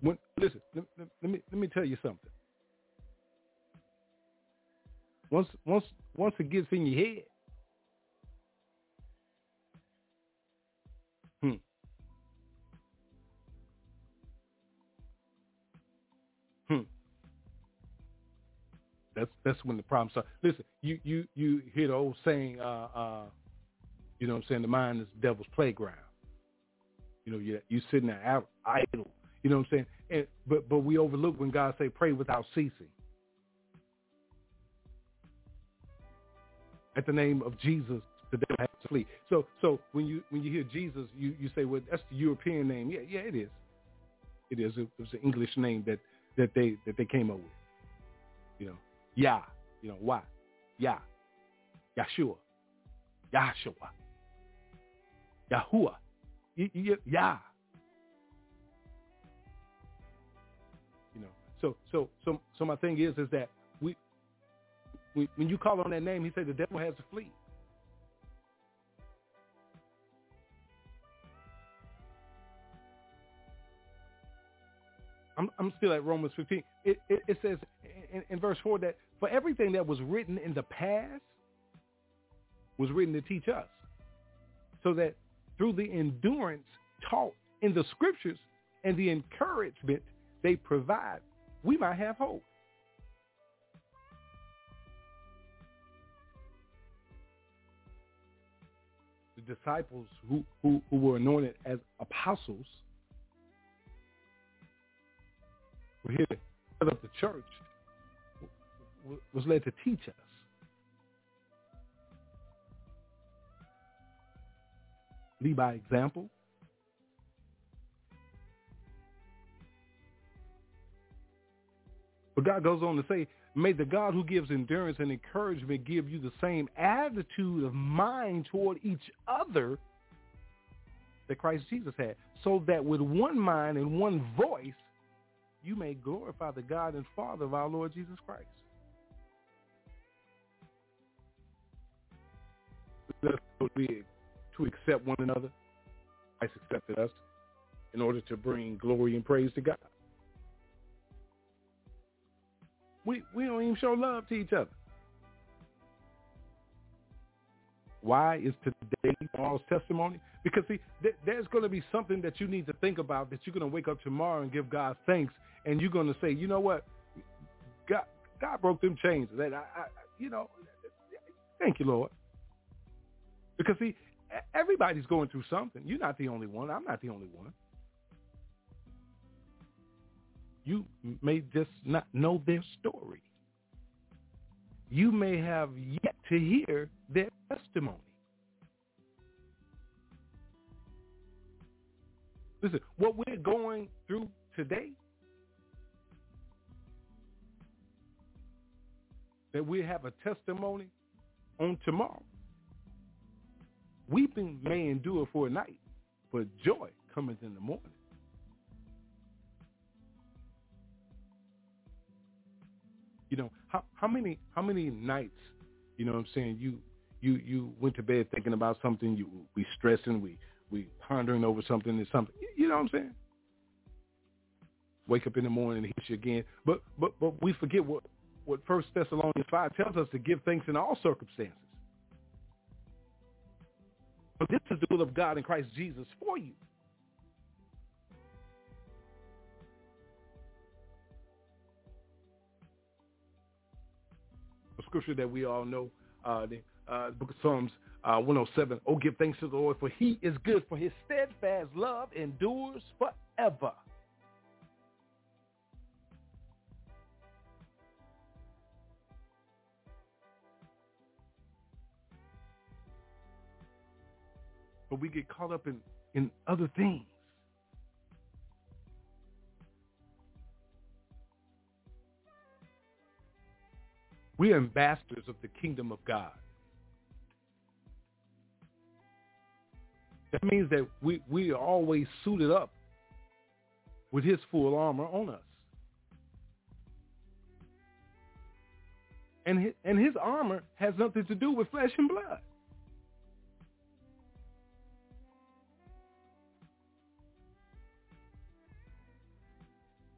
A: when, listen, let, let me let me tell you something. Once once once it gets in your head, That's that's when the problem starts. Listen, you you you hear the old saying, uh, uh, you know what I'm saying, the mind is the devil's playground. You know, you you sitting there idle. You know what I'm saying? And but but we overlook when God say pray without ceasing. At the name of Jesus, the devil has to flee. So so when you when you hear Jesus, you, you say, well, that's the European name. Yeah, yeah, it is. It is. It was an English name that, that they that they came up with. You know, Yah. You know why? Yah. Yeshua. Yahshua. Yahuwah. Yah. You know. So so so so my thing is is that we, we when you call on that name, he said the devil has to flee. I'm, I'm still at Romans 15. It, it, it says in, in verse 4 that for everything that was written in the past was written to teach us. So that through the endurance taught in the scriptures and the encouragement they provide, we might have hope. The disciples who, who, who were anointed as apostles were here to set up the church was led to teach us. Lead by example. But God goes on to say, may the God who gives endurance and encouragement give you the same attitude of mind toward each other that Christ Jesus had, so that with one mind and one voice, you may glorify the God and Father of our Lord Jesus Christ. To accept one another. Christ accepted us in order to bring glory and praise to God. We we don't even show love to each other. Why is today Paul's testimony? Because see, th- there's going to be something that you need to think about that you're going to wake up tomorrow and give God thanks, and you're going to say, you know what, God, God broke them chains. That I, I, you know, thank you, Lord. Because see, everybody's going through something. You're not the only one. I'm not the only one. you may just not know their story. You may have yet to hear their testimony. Listen, what we're going through today, that we have a testimony on tomorrow. Weeping may endure for a night, but joy cometh in the morning. You know, how how many how many nights, you know what I'm saying, you you you went to bed thinking about something, you we stressing, we we pondering over something and something. You know what I'm saying? Wake up in the morning and hit you again. But but but we forget what what First Thessalonians five tells us to give thanks in all circumstances. But this is the will of God in Christ Jesus for you. A scripture that we all know, uh, the uh, book of Psalms uh, 107. Oh, give thanks to the Lord, for he is good, for his steadfast love endures forever. But we get caught up in, in other things. We are ambassadors of the kingdom of God. That means that we, we are always suited up with his full armor on us. And his, and his armor has nothing to do with flesh and blood.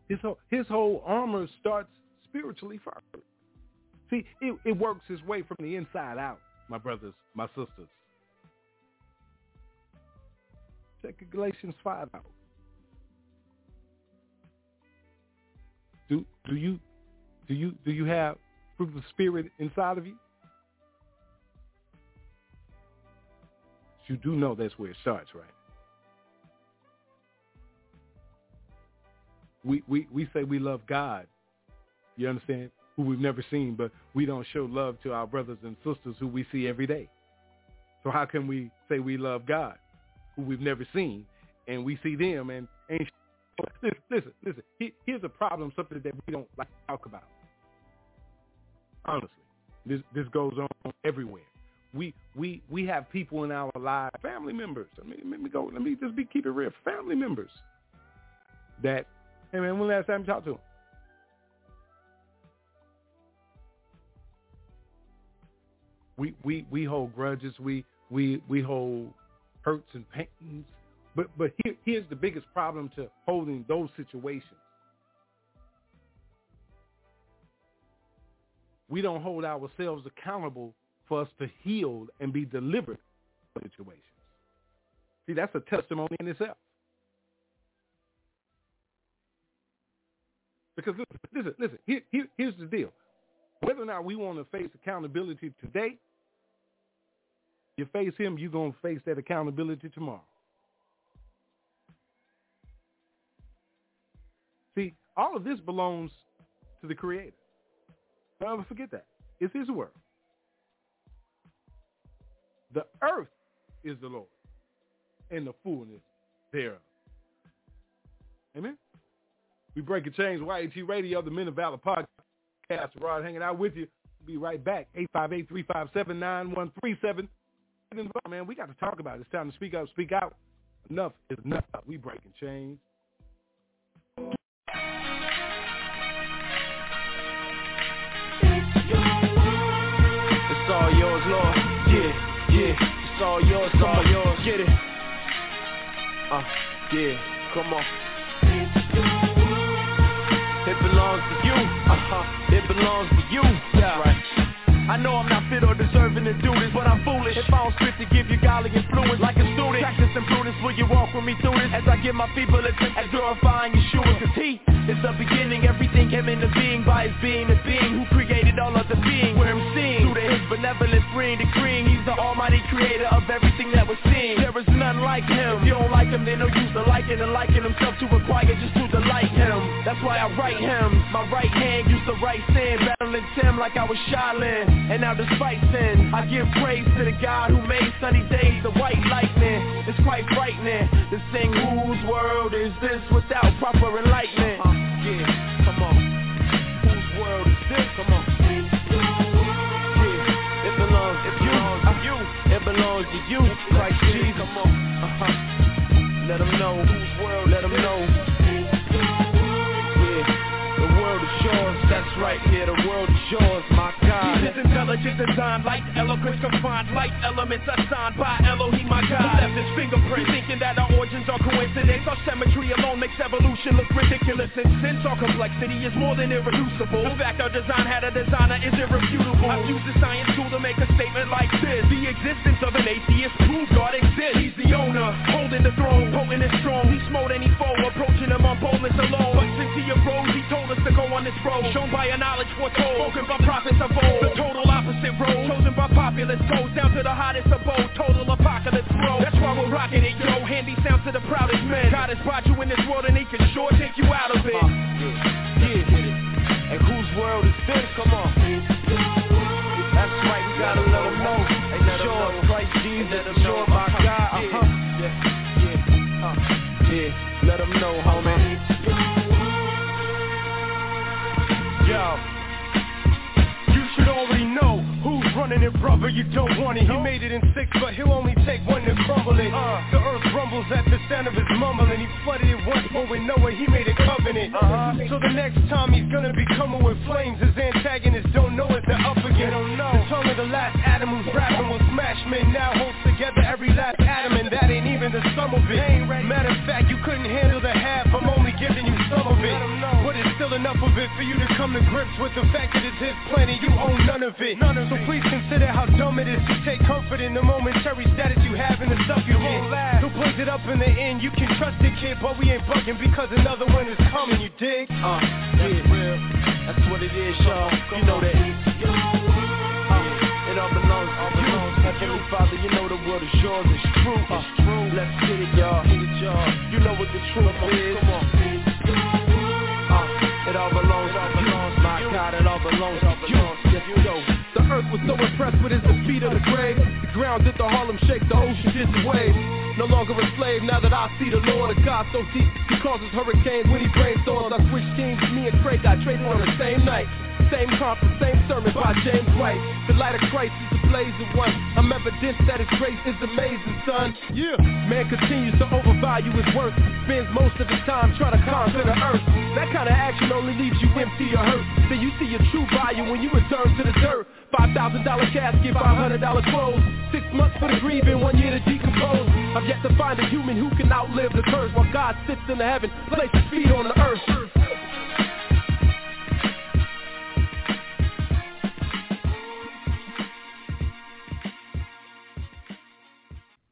A: His whole, his whole armor starts spiritually first. See, it, it works its way from the inside out, my brothers, my sisters. Check Galatians 5 out. Do do you do you do you have fruit of the spirit inside of you? You do know that's where it starts, right? We we we say we love God. You understand? Who we've never seen, but we don't show love to our brothers and sisters who we see every day. So how can we say we love God? who we've never seen, and we see them and and listen, listen, listen. Here's a problem, something that we don't like to talk about. Honestly, this this goes on everywhere. We we we have people in our lives, family members. I mean, let me go. Let me just be keep it real. Family members that, hey man, when last time you talked to them? We we we hold grudges. We we we hold hurts and pains. But but here, here's the biggest problem to holding those situations. We don't hold ourselves accountable for us to heal and be delivered from situations. See, that's a testimony in itself. Because listen, listen, here, here, here's the deal. Whether or not we want to face accountability today you face him, you're going to face that accountability tomorrow. See, all of this belongs to the Creator. Don't ever forget that. It's his work. The earth is the Lord and the fullness thereof. Amen? We break a change. YAT Radio, the Men of Valor podcast. Rod hanging out with you. We'll be right back. 858-357-9137 man. We got to talk about it. It's time to speak up, speak out. Enough is enough. We breaking chains.
G: It's all yours, Lord. Yeah, yeah. It's all yours, it's all yours. Get it. Uh, yeah. Come on. It belongs to you. Uh-huh. <laughs> It belongs to you. Yeah. Right. I know I'm not fit or deserving to do this, but I'm foolish If I don't spit to give you godly influence like a student Practicing prudence, will you walk with me through this? As I give my people a taste at glorifying Yeshua. Cause he is the beginning, everything came into being By his being, the being who created all of the being Where I'm seeing, through to his benevolent free decreeing He's the almighty creator of everything that we're seeing. There is none like him, if you don't like him, then no use to liken And liken himself to acquire just to delight him. That's why I write him. My right hand used to write sin, battling Tim like I was Shaolin. And now despite sin, I give praise to the God who made sunny days the white lightning. It's quite frightening to sing whose world is this without proper enlightenment. Uh, yeah, come on. Whose world is this? Come on. Yeah, it belongs to you. Uh, you. It belongs to you, Christ Jesus. Come on. Uh-huh. Let them know whose world. Let them know. Yeah, the world is yours. That's right, yeah, the world is yours, God.
H: His intelligent design, light eloquence confined, light elements assigned by Elohim, my God. Who left his fingerprint, thinking that our origins are coincidence. Our symmetry alone makes evolution look ridiculous. And since our complexity is more than irreducible, the fact our design had a designer is irrefutable. I've used the science tool to make a statement like this. The existence of an atheist proves God exists. He's the owner, holding the throne, potent and strong. He smote any foe, approaching him on boldness alone. But since he he told us to go on this road. Shown by a knowledge foretold, spoken by prophets of old. The total opposite road, chosen by populace, goes down to the hottest abode. Total apocalypse road. That's why we're rocking it, yo. Handy sound to the proudest men. God has brought you in this world and he can sure take you out of it. Uh,
G: yeah, yeah. And whose world is this? Come on. That's right, we gotta let them know. Hey, sure. Christ Jesus,
H: You don't want it. He made it in six, but he'll only take one to crumble it. Uh, the earth rumbles at the sound of his mumbling. He flooded it once, but with Noah, he made a covenant. Uh-huh. So the next time he's gonna be coming with flames, his antagonists don't know it. They're up again. Don't know. The tongue of the last Adam who's rapping will smash men. Now holds together every last atom, and that ain't even the sum of it. Matter of fact, you couldn't handle the half. I'm enough of it for you to come to grips with the fact that it's his planet. You own none of it. None of so please consider how dumb it is to take comfort in the momentary status you have in the stuff you get. Who plays it up in the end? You can trust the kid, but we ain't bugging because another one is coming. You dig?
G: Uh, that's yeah. real. That's what it is, y'all. You know that. Uh, it all belongs, to Heavenly Father. You know the world is yours. It's true. Uh, it's true. Let's get it, y'all. Get it, y'all. You know what the truth is. Come on. All belongs, belongs. Yes.
H: The earth was so impressed with his defeat of the grave. The ground did the Harlem shake, the ocean did the wave. No longer a slave, now that I see the Lord of God so deep, he causes hurricanes when he brainstorms. I switched teams, me and Craig got traded on the same night. Same conference, same sermon by James White. The light of Christ is the blaze of one. I'm evidence that his grace is amazing, son. Yeah. Man continues to overvalue his worth. Spends most of his time trying to conquer the earth. That kind of action only leaves you empty or hurt. Then you see your true value when you return to the dirt. $5,000 casket, $500 clothes. Six months for the grieving, one year to decompose. I've yet to find a human who can outlive the curse while God sits in the heaven, places feet on the earth.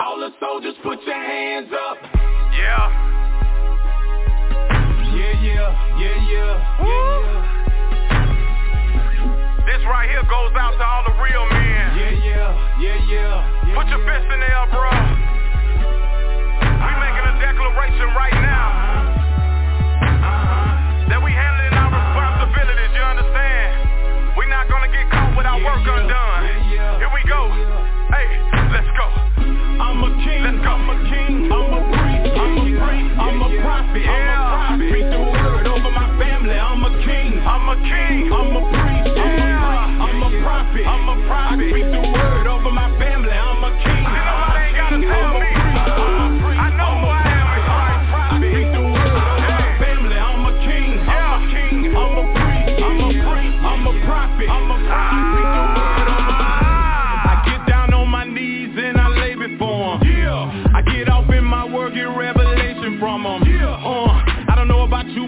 H: All the soldiers put your hands up.
E: Yeah.
H: Yeah, yeah, yeah, yeah, yeah, yeah.
E: This right here goes out to all the real men.
H: Yeah, yeah, yeah, yeah. yeah
E: Put your
H: yeah.
E: fist in the air, bro. We making a declaration right now
H: Uh-huh.
E: that we handling our responsibilities. You understand? We not gonna get caught with our
H: Yeah,
E: work
H: yeah,
E: undone.
H: yeah, yeah.
E: Here we go.
H: Yeah.
E: Hey, let's go.
H: I'm a king,
E: Let's go.
H: I'm a king, I'm a priest, I'm a priest, I'm a prophet, I'm a
E: Yeah.
H: prophet. I speak the word over my family, I'm a king,
E: I'm a king.
H: I'm a priest, I'm a priest, I'm a prophet,
E: I'm a prophet.
H: I speak the word over my family, I'm a king,
E: You know what they gotta
H: I'm
E: tell
H: a
E: me.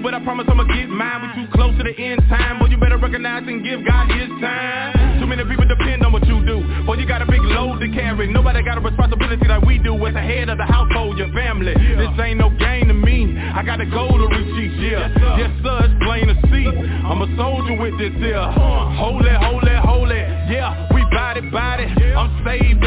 H: but
E: I
H: promise
E: I'ma get mine.
H: We
E: too
H: close to the end time, boy, you better recognize and give God his time.
E: Too
H: many people depend on what you do, boy, you got a big load to carry. Nobody got a responsibility like we do as the
E: head of the household, your family. Yeah. This ain't no game to me. I got a goal to reach each year. Yes, sir, it's plain to see. I'm a soldier with this here. Holy, holy, holy. Yeah, we body, body. I'm saved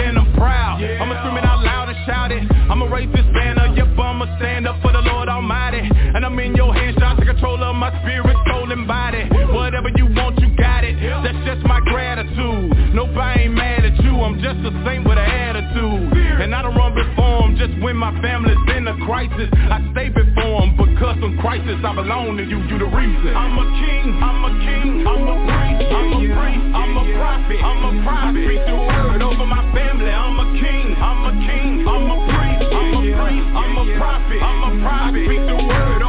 E: spirit, soul, and body. Whatever you want, you got it. That's just my gratitude. Nope, I ain't mad at you. I'm just a saint with an attitude. And I don't run before them just when my family's in a crisis. I stay before them because in crisis I belong to you. You the reason. I'm a king. I'm a king. I'm a priest. I'm a priest. I'm a prophet. I'm a prophet. I speak the word over my family. I'm a king. I'm a king. I'm a priest. I'm a priest. I'm a prophet. I'm a prophet. I speak the word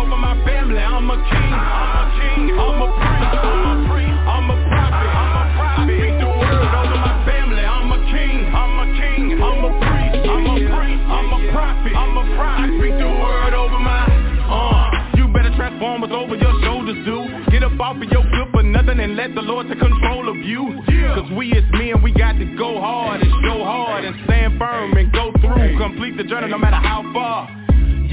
E: family. I'm a king. I'm a king. I'm a priest. I'm a priest. I'm a prophet. I'm a prophet. I speak the word over my family. I'm a king. I'm a king. I'm a priest. I'm a priest. I'm a prophet. I'm a prophet. I speak the word over my. Uh, you better transform what's over your shoulders, dude. Get up off of your good for nothing and let the Lord take control of you. Cause we as men, we got to go hard and show hard and stand firm and go through. Complete the journey no matter how far.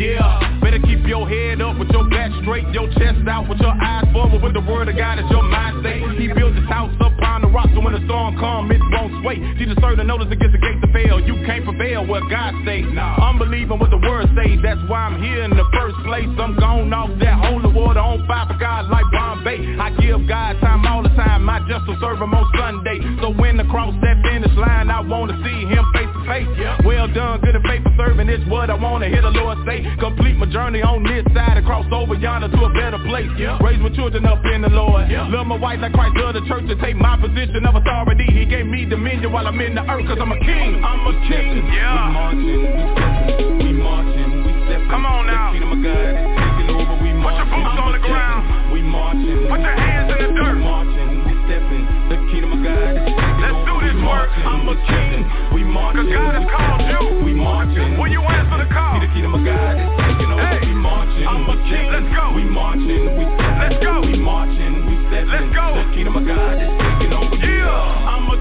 E: Yeah, better keep your head up with your back straight, your chest out with your eyes forward with the word of God as your mind state. He built his house up on the rock so when the storm come, it won't sway. See the certain notice against the gate to fail. You can't prevail what God say. I'm believing what the word say. That's why I'm here in the first place. I'm gone off that holy water on fire for God like Bombay. I give God time all the time. I just will serve him on Sunday. So when the cross that finish line, I wanna see him face to face. Well done, good and faithful serving is what I wanna hear the Lord say. Complete my journey on this side and cross over yonder to a better place. Raise my children up in the Lord. Love my wife like Christ loved the church and take my position of authority. He gave me dominion while I'm in the earth cause I'm a king. I'm a king. Yeah.
D: We marching, we stepping, we marching, we stepping.
E: Come on now.
D: The kingdom of God is taking over. We marching.
E: Put your boots on the ground.
D: we marching.
E: Put your hands in the dirt.
D: We marching, we stepping. The kingdom of God is taking
E: Let's
D: over.
E: do this
D: we
E: work.
D: marching,
E: I'm a king.
D: We marching,
E: Cause God has called you.
D: We marching.
E: Will you answer the call?
D: See the kingdom of God is taking over.
E: Hey,
D: we marching,
E: I'm a king. Let's go.
D: We marching, we stepping.
E: Let's go.
D: We marching, we stepping.
E: Let's go.
D: The kingdom of God is taking over.
E: Yeah, I'm a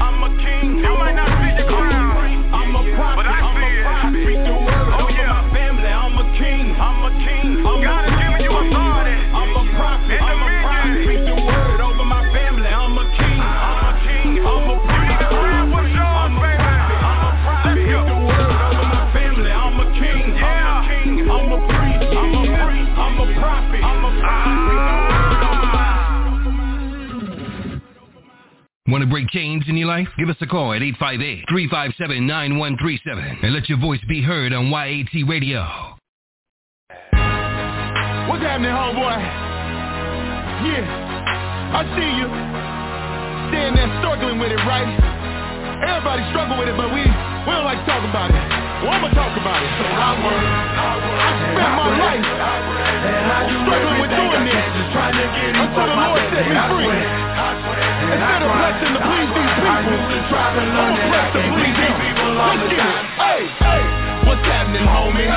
E: I'm a king. You might not see your crown,
D: I'm a prophet,
E: but I
D: I'm
E: see
D: a
E: it.
D: prophet. Speak the word
E: Oh,
D: over
E: yeah.
D: my family. I'm a king.
E: I'm a king.
D: I'm
E: God
D: a
E: has given you authority.
D: I'm a prophet.
E: And
D: I'm a
F: Want to break chains in your life? Give us a call at 858-357-9137 and let your voice be heard on YAT Radio.
I: What's happening, homeboy? Yeah, I see you. Standing there struggling with it, right? Everybody struggle with it, but we, we don't like to talk about it. Well, I'ma talk about it. So I work, I spent my life struggling with doing this until the Lord set me free. Instead of blessing to please these people, I'm a bless to please Him. Let's get it. Hey, hey. What's happening, homie?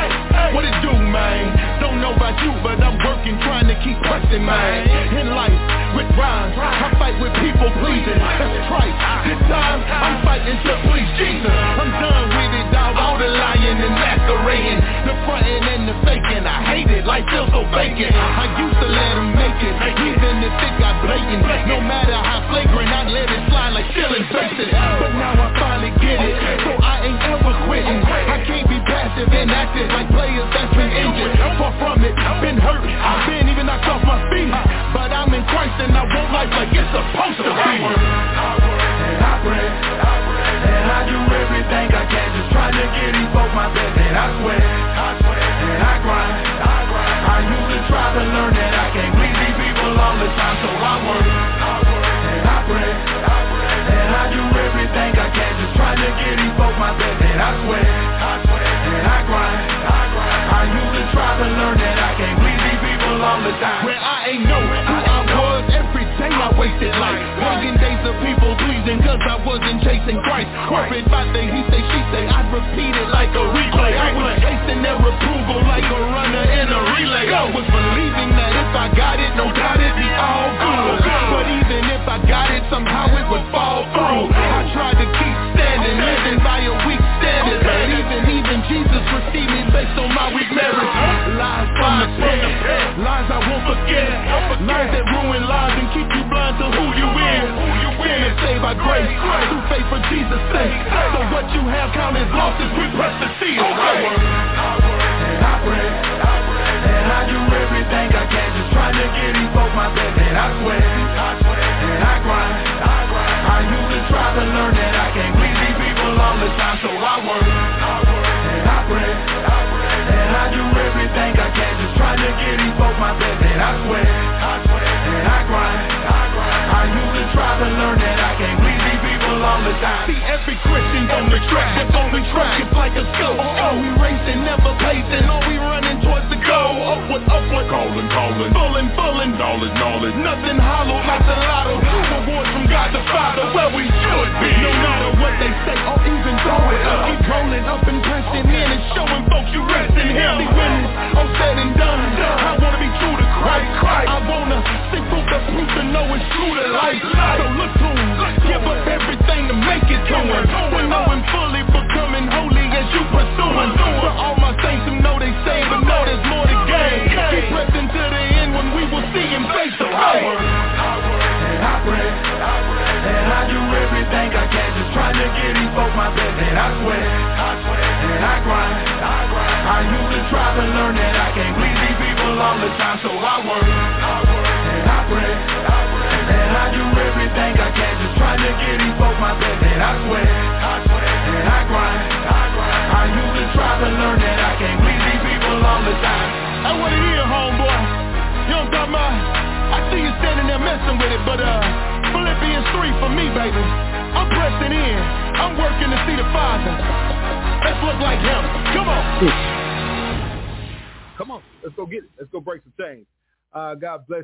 I: What it do, man? Don't know about you, but I'm working, trying to keep pressing, man. In life, with rhymes, I fight with people pleasing. That's trite. This time, I'm fighting to please Jesus. I'm done with it, dog. All the lying and masquerading, the fronting and the faking. I hate it, life feels so vacant. I used to let them make it, even if it got blatant. No matter how flagrant, I let it slide like ceiling faces.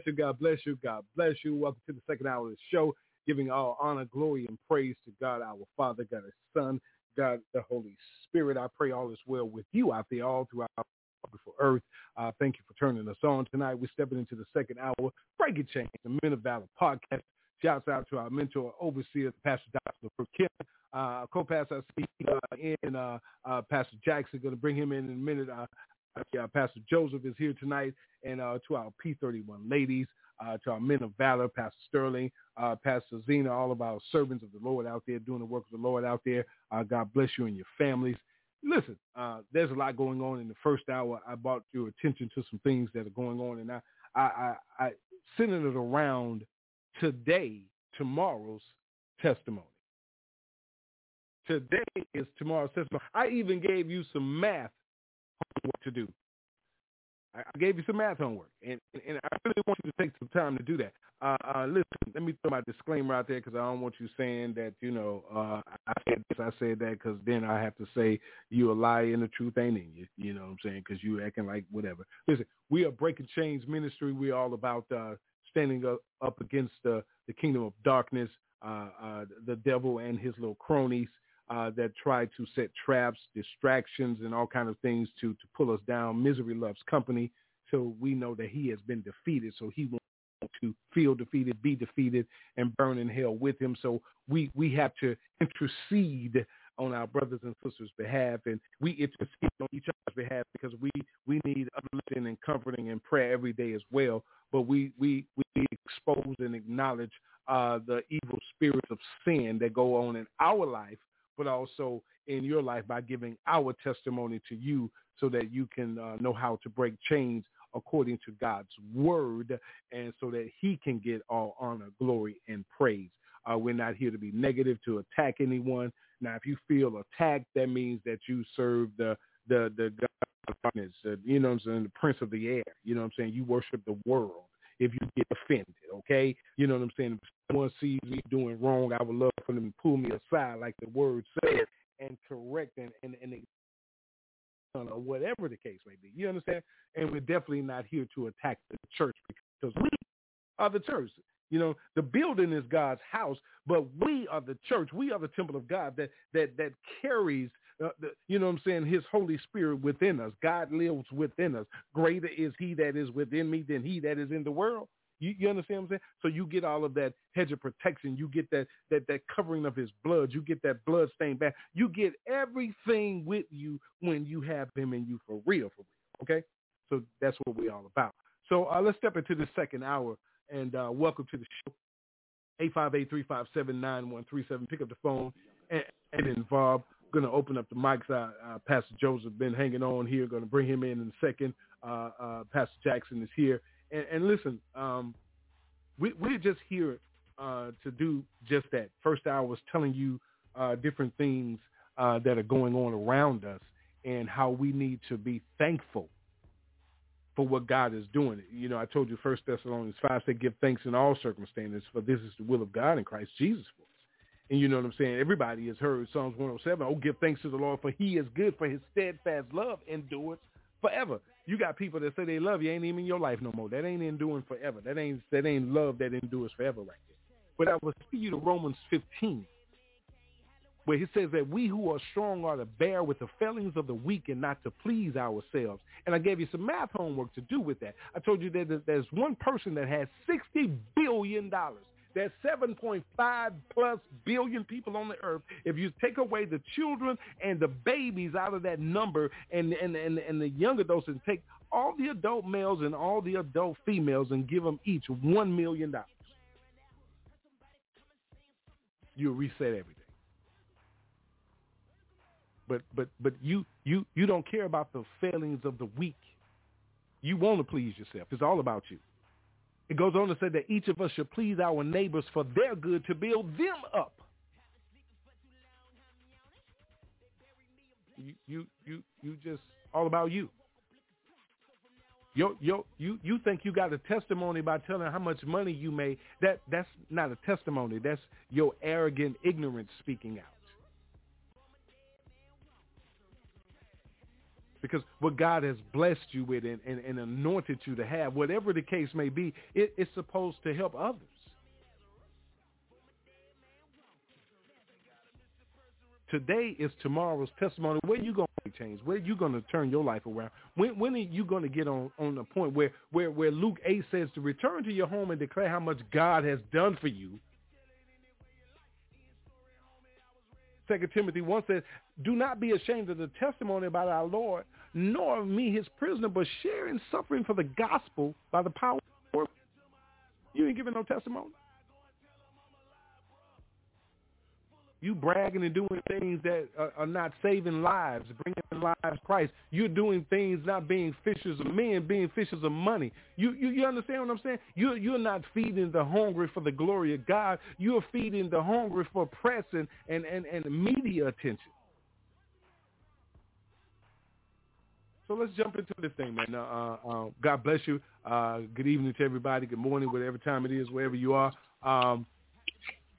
G: You.
A: God bless you. God bless you. Welcome to the second hour of the show, giving all honor, glory, and praise to God, our Father, God, His Son, God, the Holy Spirit. I pray all is well with you out there, all throughout beautiful earth. Uh, thank you for turning us on tonight. We're stepping into the second hour. Breaking Chains, the Men of Valor podcast. Shouts out to our mentor, overseer, Pastor Dr. Kim. Uh, co-pastor I see uh, in uh, uh, Pastor Jackson. Going to bring him in in a minute. Uh, Pastor Joseph is here tonight, and uh, to our P31 ladies, uh, to our men of valor, Pastor Sterling, uh, Pastor Zena, all of our servants of the Lord out there doing the work of the Lord out there. Uh, God bless you and your families. Listen, uh, there's a lot going on in the first hour. I brought your attention to some things that are going on, and I, I, I, I centered it around today, tomorrow's testimony. Today is tomorrow's testimony. I even gave you some math homework to do. I gave you some math homework, and, and I really want you to take some time to do that. Uh, uh, listen, let me throw my disclaimer out there because I don't want you saying that, you know, uh, I said this, I said that, because then I have to say you a lie and the truth ain't in you. You know what I'm saying? Because you acting like whatever. Listen, we are Breaking Chains Ministry. We're all about uh, standing up, up against the, the kingdom of darkness, uh, uh, the devil and his little cronies uh, that try to set traps, distractions, and all kind of things to to pull us down. Misery loves company, so we know that he has been defeated, so he wants to feel defeated, be defeated, and burn in hell with him. So we we have to intercede on our brothers and sisters' behalf, and we intercede on each other's behalf because we we need uplifting and comforting and prayer every day as well. But we we we expose and acknowledge uh, the evil spirits of sin that go on in our life but also in your life by giving our testimony to you so that you can uh, know how to break chains according to God's word and so that he can get all honor, glory, and praise. Uh, we're not here to be negative, to attack anyone. Now, if you feel attacked, that means that you serve the the the God of darkness, uh, you know what I'm saying, the prince of the air. You know what I'm saying? You worship the world if you get offended, okay? You know what I'm saying? If someone sees me doing wrong, I would love for them to pull me aside like the word says and correct and, and, and or whatever the case may be. You understand? And we're definitely not here to attack the church because we are the church. You know, the building is God's house, but we are the church. We are the temple of God that that that carries uh, the, you know what I'm saying, his Holy Spirit within us. God lives within us. Greater is he that is within me than he that is in the world. You, you understand what I'm saying? So you get all of that hedge of protection. You get that that that covering of his blood. You get that blood stained back. You get everything with you when you have him in you for real, for real. Okay? So that's what we're all about. So uh, let's step into the second hour and uh, welcome to the show. 858-357-9137. Pick up the phone and, and involve. Going to open up the mics. Uh, uh, Pastor Joseph been hanging on here. Going to bring him in in a second. Uh, uh, Pastor Jackson is here. And, and listen, um, we, we're just here uh, to do just that. First hour was telling you uh, different things uh, that are going on around us and how we need to be thankful for what God is doing. You know, I told you First Thessalonians 5 said, give thanks in all circumstances, for this is the will of God in Christ Jesus for us. And you know what I'm saying? Everybody has heard Psalms 107. Oh, give thanks to the Lord, for he is good, for his steadfast love endures forever. You got people that say they love you, ain't even in your life no more. That ain't enduring forever. That ain't that ain't love that endures forever right there. But I will speak you to Romans 15, where he says that we who are strong are to bear with the failings of the weak and not to please ourselves. And I gave you some math homework to do with that. I told you that there's one person that has $60 billion there's 7.5 plus billion people on the earth. If you take away the children and the babies out of that number and, and, and, and the young adults and take all the adult males and all the adult females and give them each $1 million, you'll reset everything. But but but you you you don't care about the failings of the weak. You want to please yourself. It's all about you. It goes on to say that each of us should please our neighbors for their good to build them up. You you you you just all about you. Yo, yo, you, you think you got a testimony by telling how much money you made. That that's not a testimony. That's your arrogant ignorance speaking out. Because what God has blessed you with and, and, and anointed you to have, whatever the case may be, it, it's supposed to help others. Today is tomorrow's testimony. Where you going to change? Where you going to turn your life around? When when are you going to get on on the point where where where Luke eight says to return to your home and declare how much God has done for you? Second Timothy one says, "Do not be ashamed of the testimony about our Lord, nor of me his prisoner, but share in suffering for the gospel by the power." of the You ain't giving no testimony. You bragging and doing things that are, are not saving lives, bringing lives Christ. You're doing things not being fishers of men, being fishers of money. You, you you understand what I'm saying? You're you're not feeding the hungry for the glory of God. You're feeding the hungry for press and and, and, and media attention. So let's jump into this thing, man. Uh, uh, God bless you. Uh, good evening to everybody. Good morning, whatever time it is, wherever you are. Um,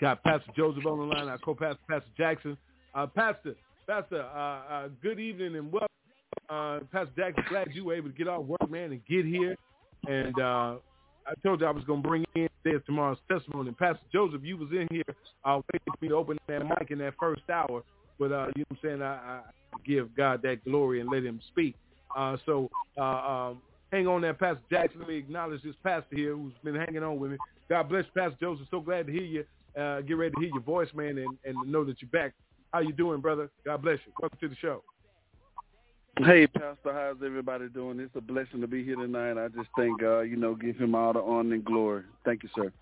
A: Got Pastor Joseph on the line, our co-pastor, Pastor Jackson. Uh, Pastor, Pastor, uh, uh, good evening and welcome. Uh, Pastor Jackson, glad you were able to get off work, man, and get here. And uh, I told you I was going to bring in there's tomorrow's testimony. Pastor Joseph, you was in here uh, waiting for me to open that mic in that first hour. But uh, you know what I'm saying? I, I give God that glory and let him speak. Uh, so uh, um, hang on there, Pastor Jackson. Let me acknowledge this pastor here who's been hanging on with me. God bless you, Pastor Joseph. So glad to hear you uh, get ready to hear your voice, man, and, and know that you're back. How you doing, brother? God bless you. Welcome to the show.
J: Hey, Pastor, how's everybody doing? It's a blessing to be here tonight. I just thank God, you know, give him all the honor and glory. Thank you, sir.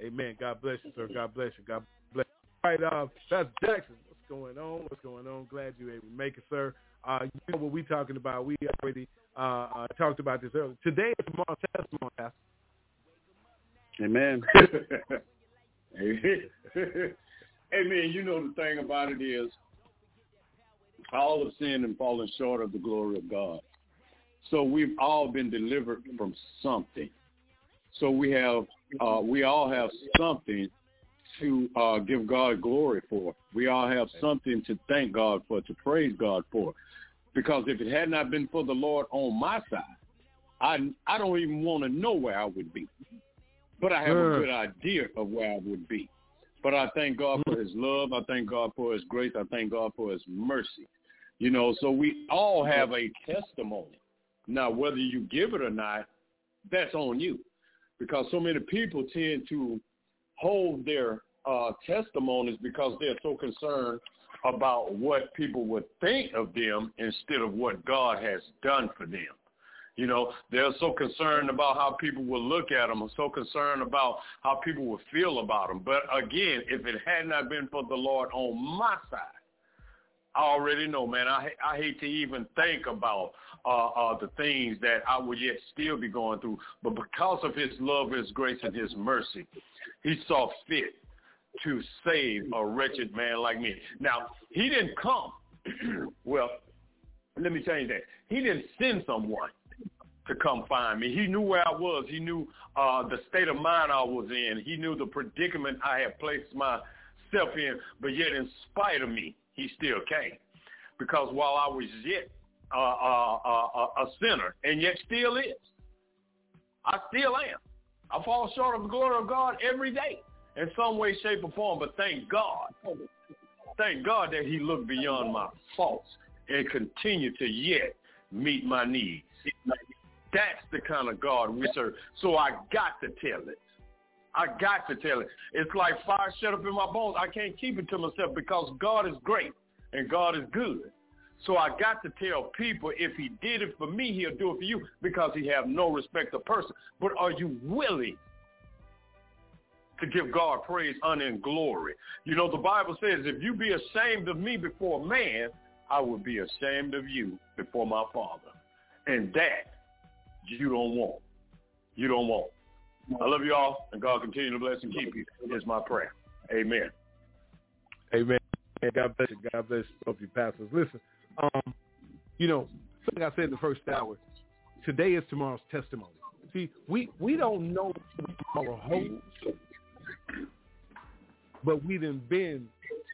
A: Amen. God bless you, sir. God bless you. God bless you. All right, uh, Pastor Jackson, what's going on? What's going on? Glad you able to make it, sir. Uh, you know what we're talking about. We already uh, uh, talked about this earlier. Today is tomorrow's testimony, Pastor.
J: Amen. <laughs> <laughs>
K: Amen. You know the thing about it is all have sinned and fallen short of the glory of God. So we've all been delivered from something. So we have uh, we all have something to uh, give God glory for. We all have something to thank God for, to praise God for. Because if it had not been for the Lord on my side, I I don't even want to know where I would be. But I have a good idea of where I would be. But I thank God for his love. I thank God for his grace. I thank God for his mercy. You know, so we all have a testimony. Now, whether you give it or not, that's on you. Because so many people tend to hold their uh, testimonies because they're so concerned about what people would think of them instead of what God has done for them. You know, they're so concerned about how people will look at them, so concerned about how people will feel about them. But again, if it had not been for the Lord on my side, I already know, man. I I hate to even think about uh, uh, the things that I would yet still be going through, but because of His love, His grace, and His mercy, He saw fit to save a wretched man like me. Now, He didn't come. <clears throat> well, let me tell you that He didn't send someone to come find me. He knew where I was. He knew uh, the state of mind I was in. He knew the predicament I had placed myself in. But yet, in spite of me, he still came. Because while I was yet uh, uh, uh, a sinner, and yet still is, I still am. I fall short of the glory of God every day in some way, shape, or form. But thank God, thank God that he looked beyond my faults and continued to yet meet my needs. That's the kind of God we serve. So I got to tell it. I got to tell it. It's like fire shut up in my bones. I can't keep it to myself because God is great and God is good. So I got to tell people if he did it for me, he'll do it for you because he have no respect of person. But are you willing to give God praise, honor, and glory? You know, the Bible says, if you be ashamed of me before man, I will be ashamed of you before my Father. And that you don't want. You don't want. I love you all, and God continue to bless and keep you. Is my prayer. Amen.
A: Amen. God bless you. God bless both you pastors. Listen, um, you know, something I said in the first hour. Today is tomorrow's testimony. See, we we don't know what tomorrow holds, but we done been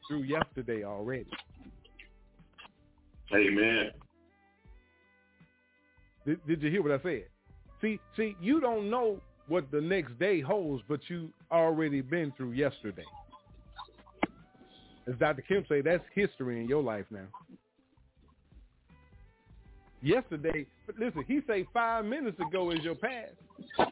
A: through yesterday already.
K: Amen.
A: Did, did you hear what I said? See, see, you don't know what the next day holds, but you already been through yesterday. As Dr. Kim say, that's history in your life now. Yesterday, but listen, he say five minutes ago is your past. <laughs>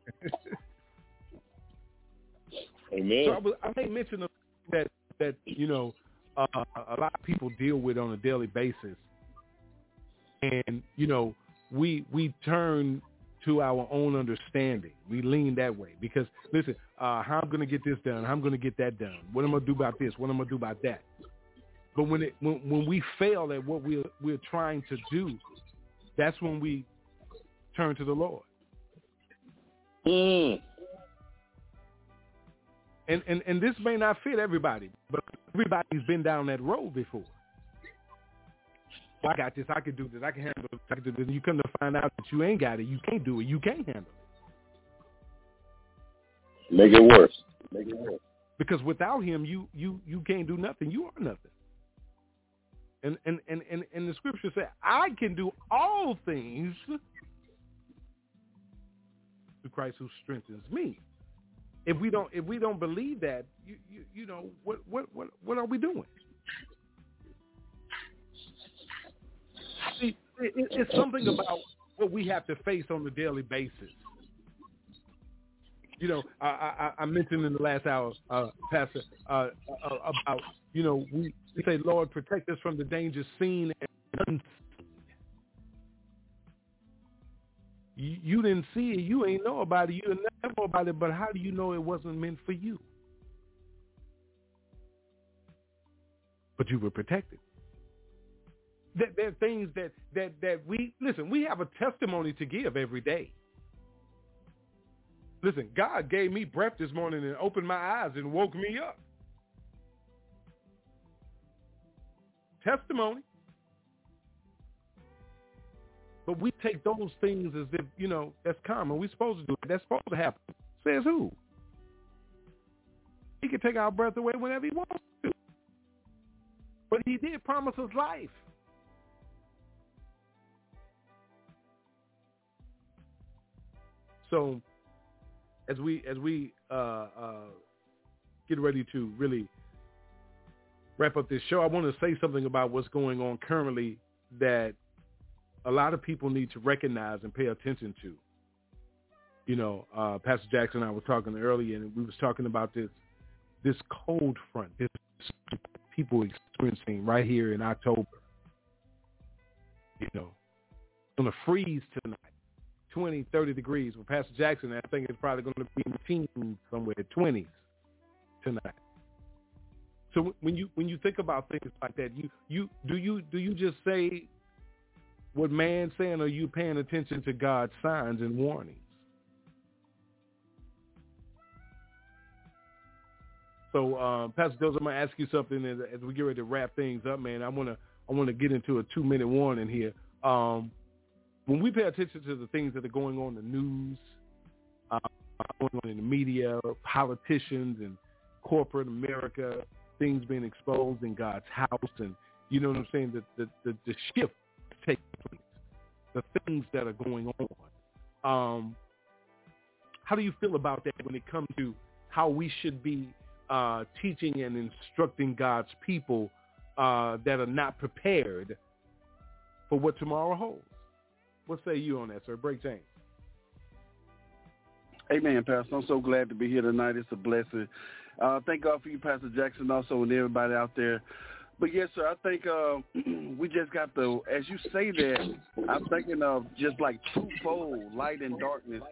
K: Amen.
A: So I, was, I made mention of that that you know uh, a lot of people deal with on a daily basis, and you know we we turn to our own understanding. We lean that way because listen, uh, how I'm going to get this done, how I'm going to get that done. What am I going to do about this? What am I going to do about that? But when it when when we fail at what we're we're trying to do, that's when we turn to the Lord.
K: Mm.
A: And and and this may not fit everybody, but everybody's been down that road before. I got this. I can do this. I can handle this. I can do this. And you come to find out that you ain't got it. You can't do it. You can't handle it.
K: Make it worse. Make it worse.
A: Because without him, you you you can't do nothing. You are nothing. And and and and, and the scripture said, "I can do all things through Christ who strengthens me." If we don't if we don't believe that, you you, you know what what what what are we doing? See, it, it's something about what we have to face on a daily basis. You know, I, I, I mentioned in the last hour, uh, Pastor, uh, uh, about you know we, we say, Lord, protect us from the dangers seen and unseen. You, you didn't see it, you ain't know about it, you didn't know about it, but how do you know it wasn't meant for you? But you were protected that there are things that that that we listen. We have a testimony to give every day. Listen, God gave me breath this morning and opened my eyes and woke me up. Testimony. But we take those things as if, you know, that's common. We're supposed to do it. That's supposed to happen. Says who? He can take our breath away whenever he wants to. But he did promise us life. So as we as we uh, uh, get ready to really wrap up this show, I want to say something about what's going on currently that a lot of people need to recognize and pay attention to. You know, uh, Pastor Jackson and I were talking earlier, and we was talking about this this cold front, this people experiencing right here in October. You know, it's to freeze tonight. 20, 30 degrees. With Pastor Jackson, I think it's probably going to be in the teens somewhere, 20s tonight. So when you when you think about things like that, you you do you do you just say what man's saying, or are you paying attention to God's signs and warnings? So, um, Pastor Joseph, I'm gonna ask you something as, as we get ready to wrap things up, man. I wanna I wanna get into a two minute warning here. Um, when we pay attention to the things that are going on in the news, uh, going on in the media, politicians and corporate America, things being exposed in God's house, and you know what I'm saying, the the, the, the shift taking place, the things that are going on. Um, how do you feel about that when it comes to how we should be uh, teaching and instructing God's people uh, that are not prepared for what tomorrow holds? What say you on that, sir? Break James.
J: Amen, Pastor. I'm so glad to be here tonight. It's a blessing. Uh, thank God for you, Pastor Jackson, also, and everybody out there. But yes, sir, I think uh, <clears throat> we just got the, as you say that, I'm thinking of just like twofold, light and darkness,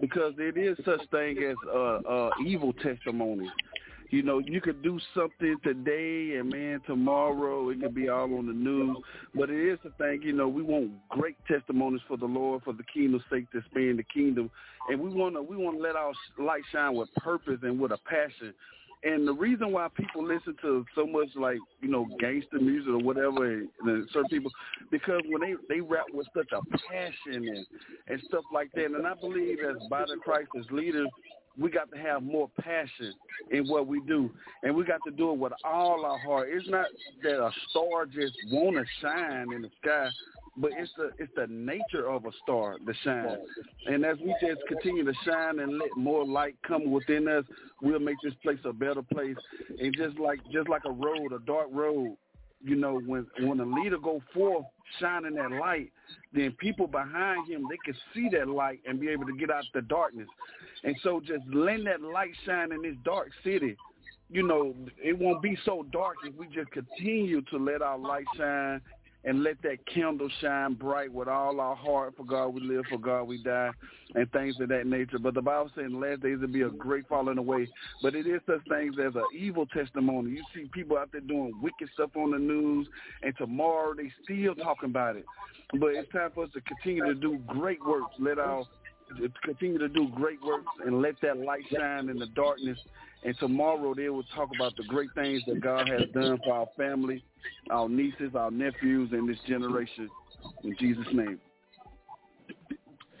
J: because it is such thing as uh, uh, evil testimonies. You know, you could do something today and man, tomorrow it could be all on the news. But it is the thing, you know, we want great testimonies for the Lord, for the kingdom's sake to expand the kingdom. And we wanna we wanna let our light shine with purpose and with a passion. And the reason why people listen to so much like, you know, gangster music or whatever and, and certain people because when they, they rap with such a passion and, and stuff like that. And I believe as body Christ as leaders we got to have more passion in what we do, and we got to do it with all our heart. It's not that a star just want to shine in the sky, but it's the it's the nature of a star to shine. And as we just continue to shine and let more light come within us, we'll make this place a better place. And just like just like a road, a dark road, you know, when when a leader go forth shining that light, then people behind him they can see that light and be able to get out the darkness. And so just let that light shine in this dark city, you know, it won't be so dark if we just continue to let our light shine and let that candle shine bright with all our heart. For God we live, for God we die, and things of that nature. But the Bible says in the last days there'll be a great falling away. But it is such things as an evil testimony. You see people out there doing wicked stuff on the news, and tomorrow they still talking about it. But it's time for us to continue to do great works. Let our continue to do great works and let that light shine in the darkness. And tomorrow they will talk about the great things that God has done for our family, our nieces, our nephews, and this generation. In Jesus' name.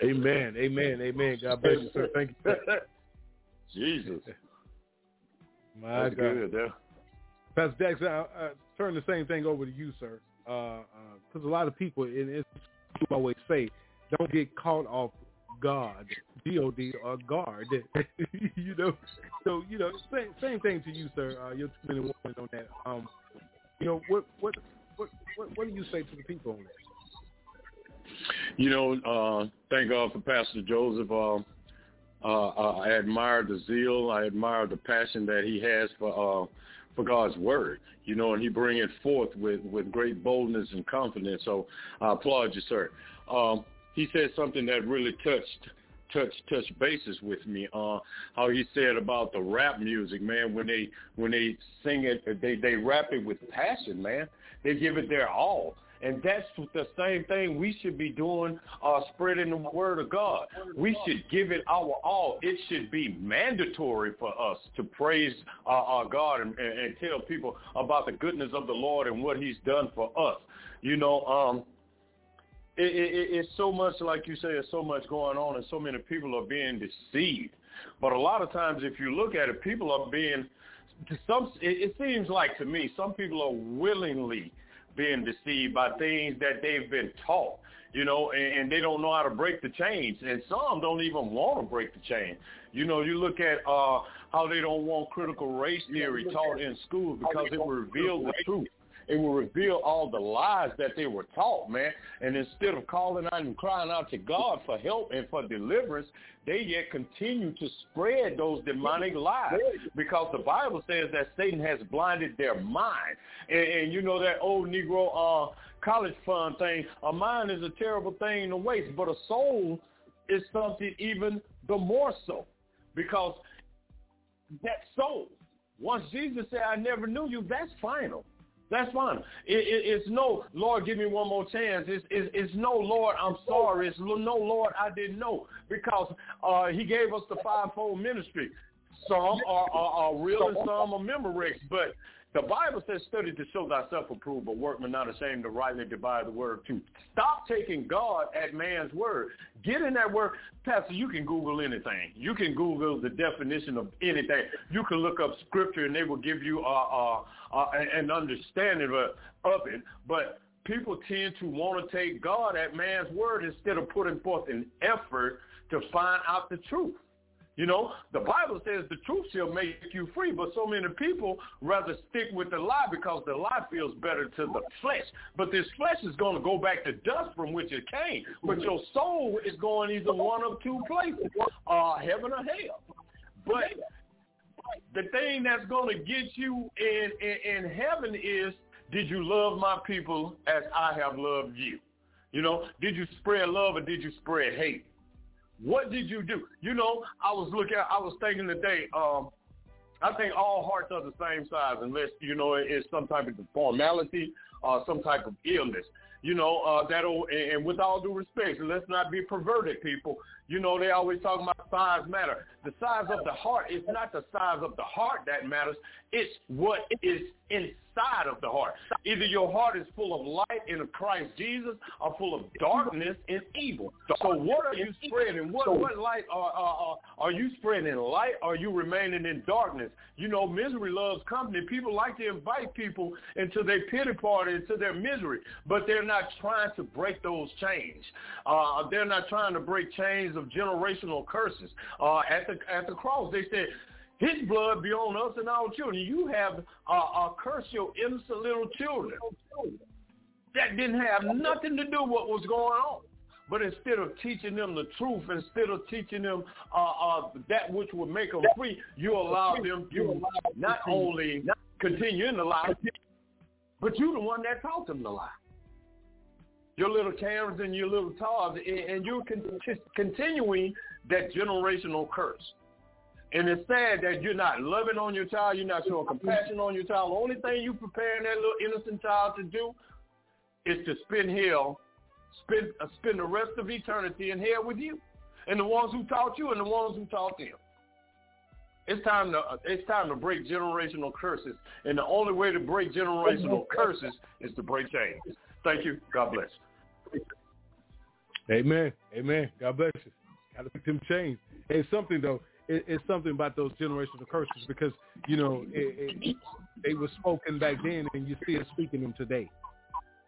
A: Amen. Amen. Amen. God bless you, sir. Thank you. <laughs>
K: Jesus. <laughs>
A: My
K: That's
A: God.
K: good, yeah.
A: Pastor Jackson, I, I turn the same thing over to you, sir. Uh, uh, because a lot of people, and it's you always say, don't get caught off guard, G-O-D, or guard. <laughs> you know, so you know, same, same thing to you, sir. Uh, you're two minute warning on that. Um, you know, what what what what, what do you say to the people on that?
K: You know, uh, thank God for Pastor Joseph. Uh, uh, uh, I admire the zeal. I admire the passion that he has for uh, for God's word. You know, and he bring it forth with with great boldness and confidence. So I applaud you, sir. Um, he said something that really touched touched touched bases with me. Uh, how he said about the rap music, man. When they when they sing it, they they rap it with passion, man. They give it their all. And that's the same thing we should be doing, uh, spreading the word of God. We should give it our all. It should be mandatory for us to praise uh, our God and, and, and tell people about the goodness of the Lord and what he's done for us. You know, um, it, it, it's so much, like you say, there's so much going on and so many people are being deceived. But a lot of times if you look at it, people are being, some. it, it seems like to me, some people are willingly being deceived by things that they've been taught, you know, and, and they don't know how to break the chains. And some don't even want to break the chain. You know, you look at uh, how they don't want critical race theory taught in school because it will reveal the truth. It will reveal all the lies that they were taught, man. And instead of calling out and crying out to God for help and for deliverance, they yet continue to spread those demonic lies because the Bible says that Satan has blinded their mind. And, and you know that old Negro uh, college fund thing, a mind is a terrible thing to waste, but a soul is something even the more so because that soul, once Jesus said, I never knew you, that's final. That's fine. It, it, it's no, Lord, give me one more chance. It's, it's, it's no, Lord, I'm sorry. It's no, Lord, I didn't know. Because uh, he gave us the fivefold ministry. Some are, are, are real and some are memorex. But the Bible says, study to show thyself approved, but workman not ashamed to rightly divide the word truth. Stop taking God at man's word. Get in that word. Pastor, you can Google anything. You can Google the definition of anything. You can look up scripture and they will give you uh, uh, uh, an understanding of, of it. But people tend to want to take God at man's word instead of putting forth an effort to find out the truth. You know, the Bible says the truth shall make you free, but so many people rather stick with the lie because the lie feels better to the flesh. But this flesh is going to go back to dust from which it came. But your soul is going either one of two places, uh, heaven or hell. But the thing that's going to get you in, in, in heaven is, did you love my people as I have loved you? You know, did you spread love or did you spread hate? What did you do? You know, I was looking, I was thinking today, um, I think all hearts are the same size unless, you know, it's some type of formality or some type of illness. You know, uh, that'll, and with all due respect, let's not be perverted, people. You know, they always talk about size matter. The size of the heart is not the size of the heart that matters. It's what is inside of the heart. Either your heart is full of light in Christ Jesus or full of darkness and evil. So what are you spreading? What, what light are, are, are you spreading? Light or are you remaining in darkness? You know, misery loves company. People like to invite people into their pity party, into their misery, but they're not trying to break those chains. Uh, they're not trying to break chains of generational curses. Uh, at the at the cross, they said, his blood be on us and our children. You have uh, uh, cursed your innocent little children. That didn't have nothing to do with what was going on. But instead of teaching them the truth, instead of teaching them uh, uh, that which would make them free, you allow them to not only continue in the lie, but you're the one that taught them the lie. Your little Karens and your little Tars, and you're continuing that generational curse. And it's sad that you're not loving on your child, you're not showing compassion on your child. The only thing you're preparing that little innocent child to do is to spend hell, spend uh, spend the rest of eternity in hell with you, and the ones who taught you and the ones who taught them. It's time to uh, it's time to break generational curses, and the only way to break generational curses is to break chains. Thank you. God bless.
A: Amen. Amen. God bless you. Got to make them change. It's something though. It, it's something about those generational curses because you know it, it, they were spoken back then, and you still speaking them today.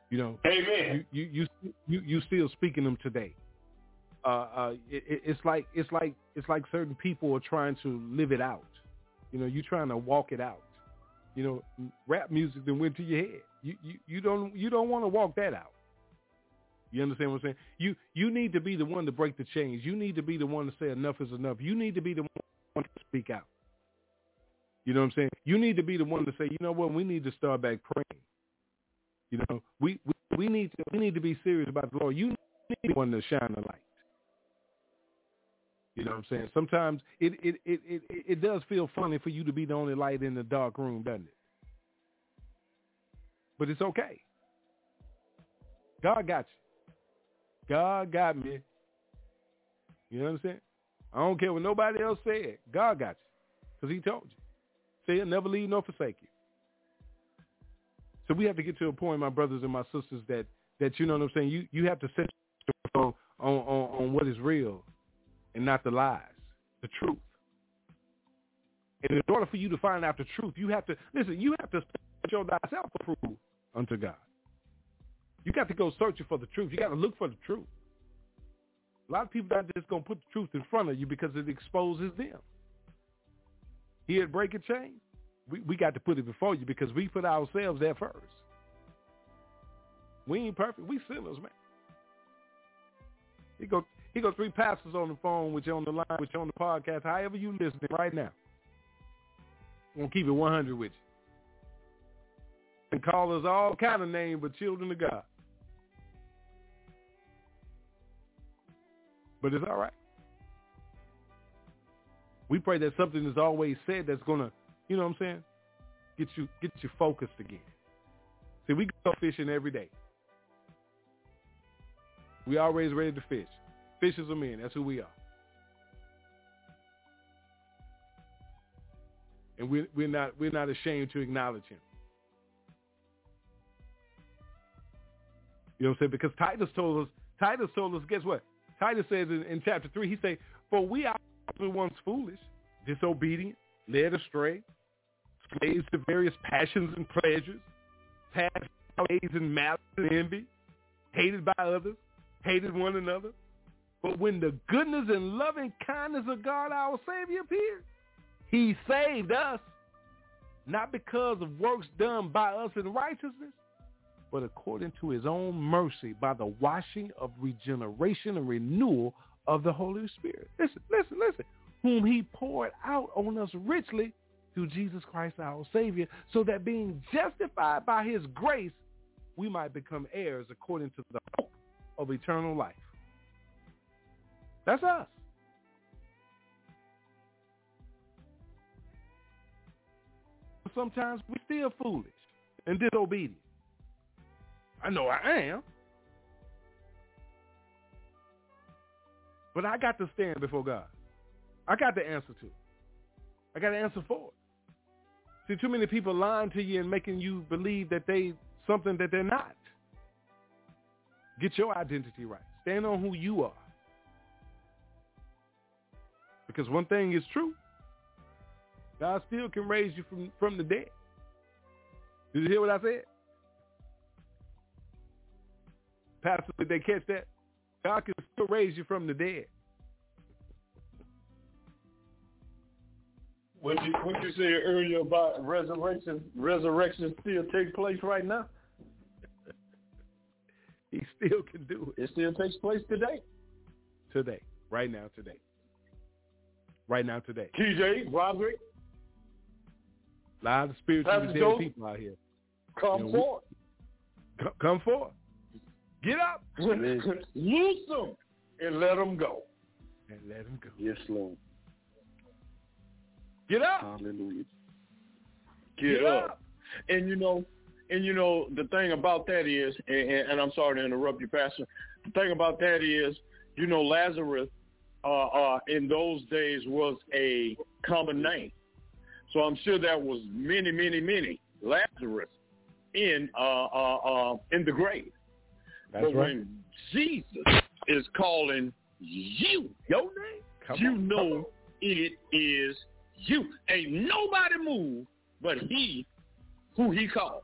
A: You know,
K: Amen.
A: You you you you, you still speaking them today. Uh, uh, it, it's like it's like it's like certain people are trying to live it out. You know, you trying to walk it out. You know, rap music then went to your head. You you you don't you don't want to walk that out. You understand what I'm saying? You you need to be the one to break the chains. You need to be the one to say enough is enough. You need to be the one to speak out. You know what I'm saying? You need to be the one to say, you know what, we need to start back praying. You know, we we, we need to we need to be serious about the Lord. You need one to shine the light. You know what I'm saying? Sometimes it it, it, it, it does feel funny for you to be the only light in the dark room, doesn't it? But it's okay. God got you. God got me. You understand? I'm saying? I don't care what nobody else said. God got you. Because he told you. Say he'll never leave nor forsake you. So we have to get to a point, my brothers and my sisters, that, that you know what I'm saying, you, you have to set on, on, on, on what is real and not the lies, the truth. And in order for you to find out the truth, you have to, listen, you have to show thyself approved unto God. You got to go searching for the truth. You got to look for the truth. A lot of people are just going to put the truth in front of you because it exposes them. Here at Break a Chain, we, we got to put it before you because we put ourselves there first. We ain't perfect. We sinners, man. He go, he got three pastors on the phone with you on the line, with you on the podcast, however you listening right now. I'm going to keep it 100 with you. And call us all kind of names, but children of God. But it's all right. We pray that something is always said that's gonna, you know what I'm saying, get you get you focused again. See, we go fishing every day. We always ready to fish. Fishers are men. That's who we are. And we're, we're not we're not ashamed to acknowledge him. You know what I'm saying? Because Titus told us, Titus told us, guess what? Titus says in, in chapter 3, he say, for we are once foolish, disobedient, led astray, slaves to various passions and pleasures, past ways and malice and envy, hated by others, hated one another. But when the goodness and loving kindness of God our Savior appeared, he saved us, not because of works done by us in righteousness, but according to his own mercy by the washing of regeneration and renewal of the Holy Spirit. Listen, listen, listen. Whom he poured out on us richly through Jesus Christ our Savior, so that being justified by his grace, we might become heirs according to the hope of eternal life. That's us. Sometimes we still foolish and disobedient. I know I am. But I got to stand before God. I got the answer to. I got to answer for it. See, too many people lying to you and making you believe that they something that they're not. Get your identity right. Stand on who you are. Because one thing is true. God still can raise you from, from the dead. Did you hear what I said? Pastor, did they catch that? God can still raise you from the dead.
K: What you what you said earlier about resurrection? Resurrection still takes place right now. <laughs>
A: he still can do
K: it. It still takes place today.
A: Today, right now, today, right now, today.
K: TJ Roderick,
A: a lot of spiritually dead people out here.
K: Come you know, forth.
A: We, come forth. Get up.
K: Loose them and let them go.
A: And let them go.
K: Yes, Lord.
A: Get up.
K: Hallelujah. Get,
A: Get
K: up.
A: up.
K: And you know, and you know, the thing about that is, and, and I'm sorry to interrupt you, Pastor. The thing about that is, you know, Lazarus uh, uh, in those days was a common name. So I'm sure there was many, many, many Lazarus in uh, uh, uh, in the grave.
A: That's
K: but
A: right.
K: when Jesus is calling you your name,
A: Come
K: you
A: on,
K: know it is you. Ain't nobody move but he who he called.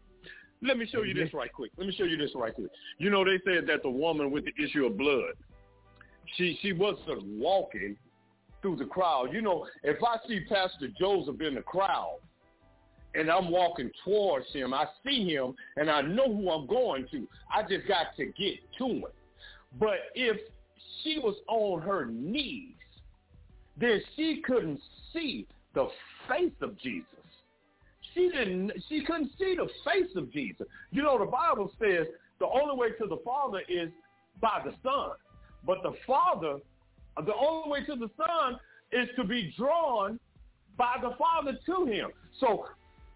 K: Let me show you this right quick. Let me show you this right quick. You know, they said that the woman with the issue of blood, she she wasn't walking through the crowd. You know, if I see Pastor Joseph in the crowd and I'm walking towards him, I see him and I know who I'm going to. I just got to get to him. But if she was on her knees, then she couldn't see the face of Jesus. She didn't she couldn't see the face of Jesus. You know the Bible says the only way to the Father is by the Son. But the Father the only way to the Son is to be drawn by the Father to him. So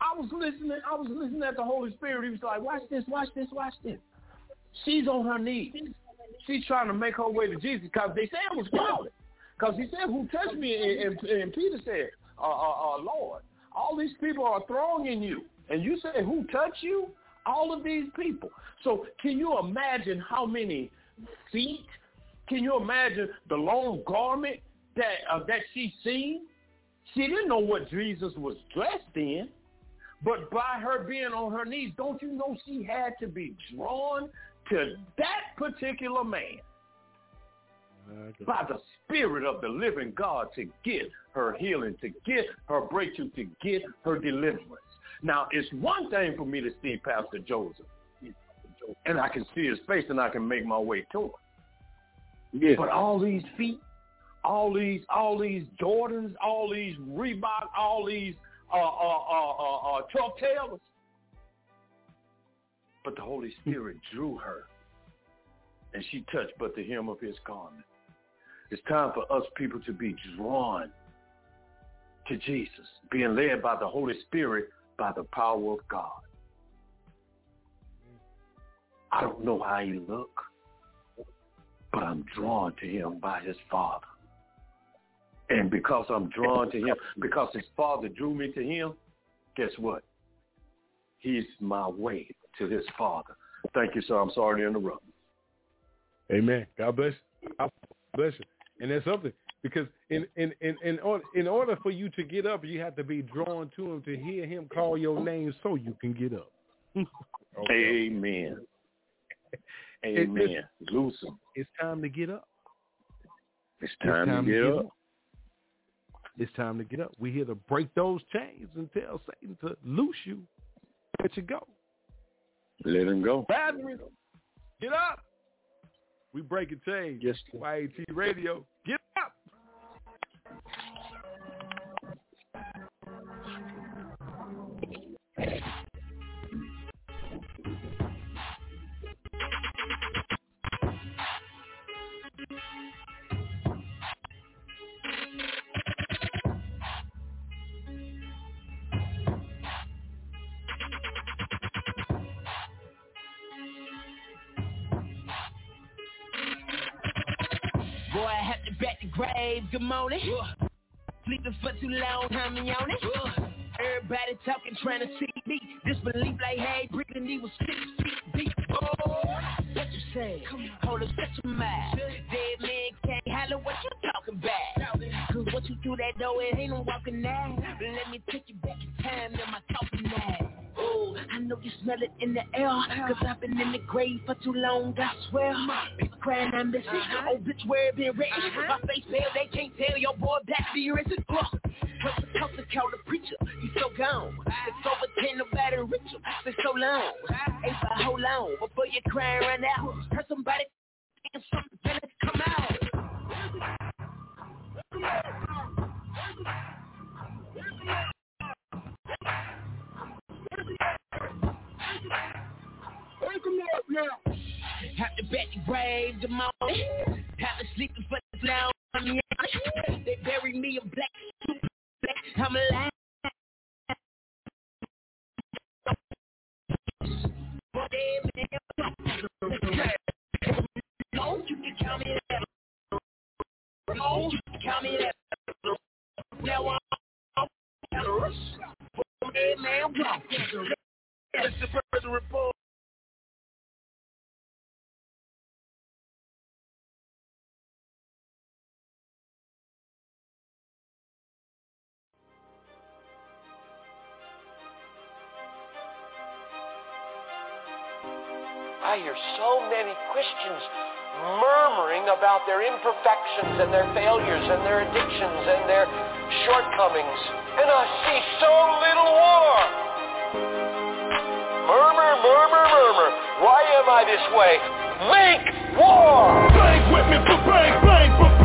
K: I was listening, I was listening at the Holy Spirit. He was like, watch this, watch this, watch this. She's on her knees. She's trying to make her way to Jesus because they said it was crowded. Because he said, who touched me? And, and, and Peter said, uh, uh, uh, Lord, all these people are thronging you. And you say, who touched you? All of these people. So can you imagine how many feet? Can you imagine the long garment that uh, that she seen? She didn't know what Jesus was dressed in. But by her being on her knees, don't you know she had to be drawn to that particular man by the spirit of the living God to get her healing, to get her breakthrough, to get her deliverance. Now, it's one thing for me to see Pastor Joseph, and I can see his face and I can make my way to him.
J: Yeah.
K: But all these feet, all these, all these Jordans, all these Reebok, all these uh, uh, uh, uh, uh, Chuck Taylors. But the Holy Spirit <laughs> drew her, and she touched but the hem of his garment.
L: It's time for us people to be drawn to Jesus, being led by the Holy Spirit by the power of God. I don't know how he look, but I'm drawn to him by his father. And because I'm drawn to him, because his father drew me to him, guess what? He's my way to his father. Thank you, sir. I'm sorry to interrupt.
A: Amen. God bless you. God bless you. And that's something because in in in in order, in order for you to get up, you have to be drawn to him to hear him call your name, so you can get up. <laughs>
L: okay. Amen. Amen. Loose him.
A: It's time to get up.
L: It's time, it's time to, get, to get up. up.
A: It's time to get up. We're here to break those chains and tell Satan to loose you. Let you go.
L: Let him go.
A: Lazarus, get up. We break a chains.
L: Yes.
A: YAT Radio. Get up.
M: Had to grave, good morning. Sleeping for too long, how me on it? Everybody talking, trying to see me. Disbelief like, hey, breathing, he was six feet deep. Oh, what you say? Hold up, shut your mouth. Dead man can't holler what you talking about. Cause what you do that door, it ain't no walking now. Let me take you back in time, then my talking now. Oh, I know you smell it in the air Cause I've been in the grave for too long, I swear Crying, I'm missing Oh, bitch, where it been written? Uh-huh. My face pale, they can't tell your boy back to your innocent Look, What's the call the preacher? He's so gone. It's over 10, nobody ritual Been so long. Ain't for how long Before you crying right now Heard somebody and something finna come out.
N: Wake him up now.
M: Have to bet the grave the morning. Have to sleep for the now. They bury me in black I'm alive. No, you can count me that. No, you can count me that. Now I'm Hey man, walk. It's the first report.
O: Many Christians murmuring about their imperfections and their failures and their addictions and their shortcomings. And I see so little war. Murmur, murmur, murmur. Why am I this way? Make war!
N: Bang with me, bang, bang, bang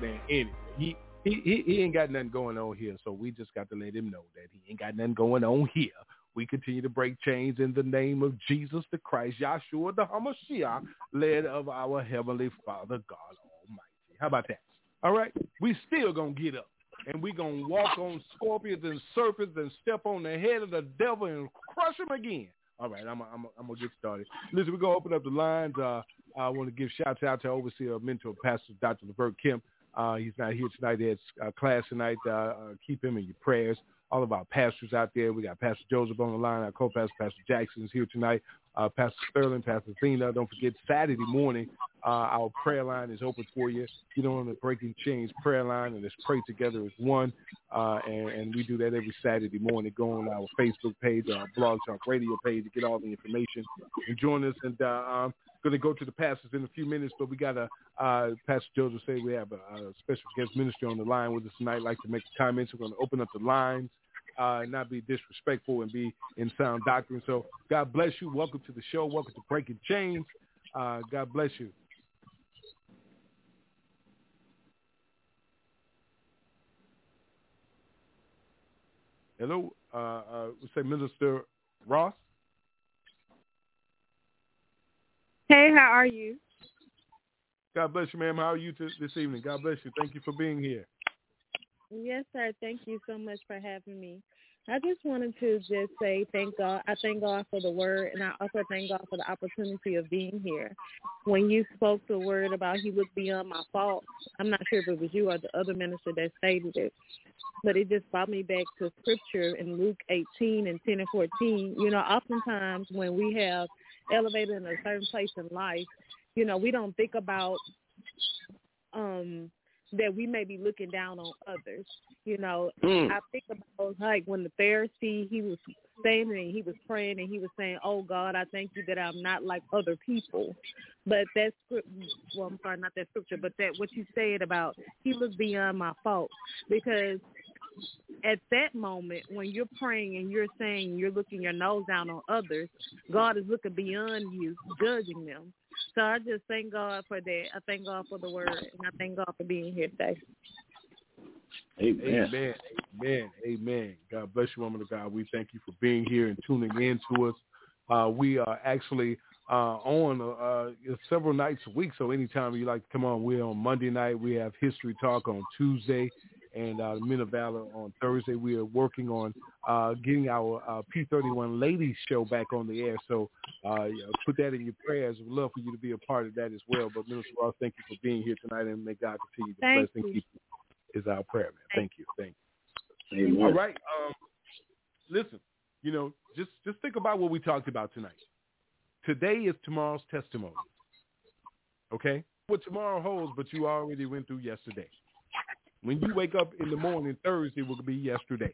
N: man.
A: He, he he he ain't got nothing going on here, so we just got to let him know that he ain't got nothing going on here. We continue to break chains in the name of Jesus the Christ, Yahshua the Hamashiach, led of our Heavenly Father God Almighty. How about that? All right, we still gonna get up and we gonna walk on scorpions and serpents and step on the head of the devil and crush him again. All right, I'm I'm I'm gonna get started. Listen, we're gonna open up the lines. Uh, I want to give shouts out to overseer mentor pastor Dr. Levert Kemp. Uh, he's not here tonight. He has uh, class tonight. Uh, uh, keep him in your prayers. All of our pastors out there. We got Pastor Joseph on the line. Our co-pastor Pastor Jackson is here tonight. Uh, pastor Sterling, Pastor Zena. Don't forget Saturday morning. Uh, our prayer line is open for you. Get on the Breaking Chains prayer line and let's pray together as one. Uh, and, and we do that every Saturday morning. Go on our Facebook page, our Blog Talk Radio page to get all the information and join us. And uh, I'm going to go to the pastors in a few minutes, but we got a uh, Pastor Joseph say we have a, a special guest minister on the line with us tonight. Like to make comments. We're going to open up the lines. Uh, not be disrespectful and be in sound doctrine. So God bless you. Welcome to the show. Welcome to Breaking Chains. Uh, God bless you. Hello, uh, uh, we say Minister Ross.
P: Hey, how are you?
A: God bless you, ma'am. How are you t- this evening? God bless you. Thank you for being here.
P: Yes, sir. Thank you so much for having me. I just wanted to just say thank God. I thank God for the word, and I also thank God for the opportunity of being here. When you spoke the word about He looked beyond my fault, I'm not sure if it was you or the other minister that stated it, but it just brought me back to Scripture in Luke 18 and 10 and 14. You know, oftentimes when we have elevated in a certain place in life, you know, we don't think about um that we may be looking down on others. You know,
L: Mm.
P: I think about like when the Pharisee he was standing and he was praying and he was saying, "Oh God, I thank you that I'm not like other people." But that script, well, I'm sorry, not that scripture, but that what you said about he looked beyond my fault because at that moment when you're praying and you're saying you're looking your nose down on others, God is looking beyond you, judging them. So I just thank God for that. I thank God for the word, and I thank God for being here today.
A: Amen. Amen. Amen. Amen. God bless you, woman of God. We thank you for being here and tuning in to us. Uh, we are actually uh, on uh, several nights a week, so anytime you like to come on, we're on Monday night. We have History Talk on Tuesday and uh, Men of Valor on Thursday. We are working on uh, getting our uh, P31 Ladies show back on the air. So uh, put that in your prayers. We'd love for you to be a part of that as well. But Minister Ross, thank you for being here tonight, and may God continue to
P: Thank
A: bless and
P: you.
A: keep you. Is our prayer, man. Thank you. Thank you.
K: Amen.
A: All right. Um, listen, you know, just just think about what we talked about tonight. Today is tomorrow's testimony. Okay? What tomorrow holds, but you already went through yesterday. When you wake up in the morning, Thursday will be yesterday.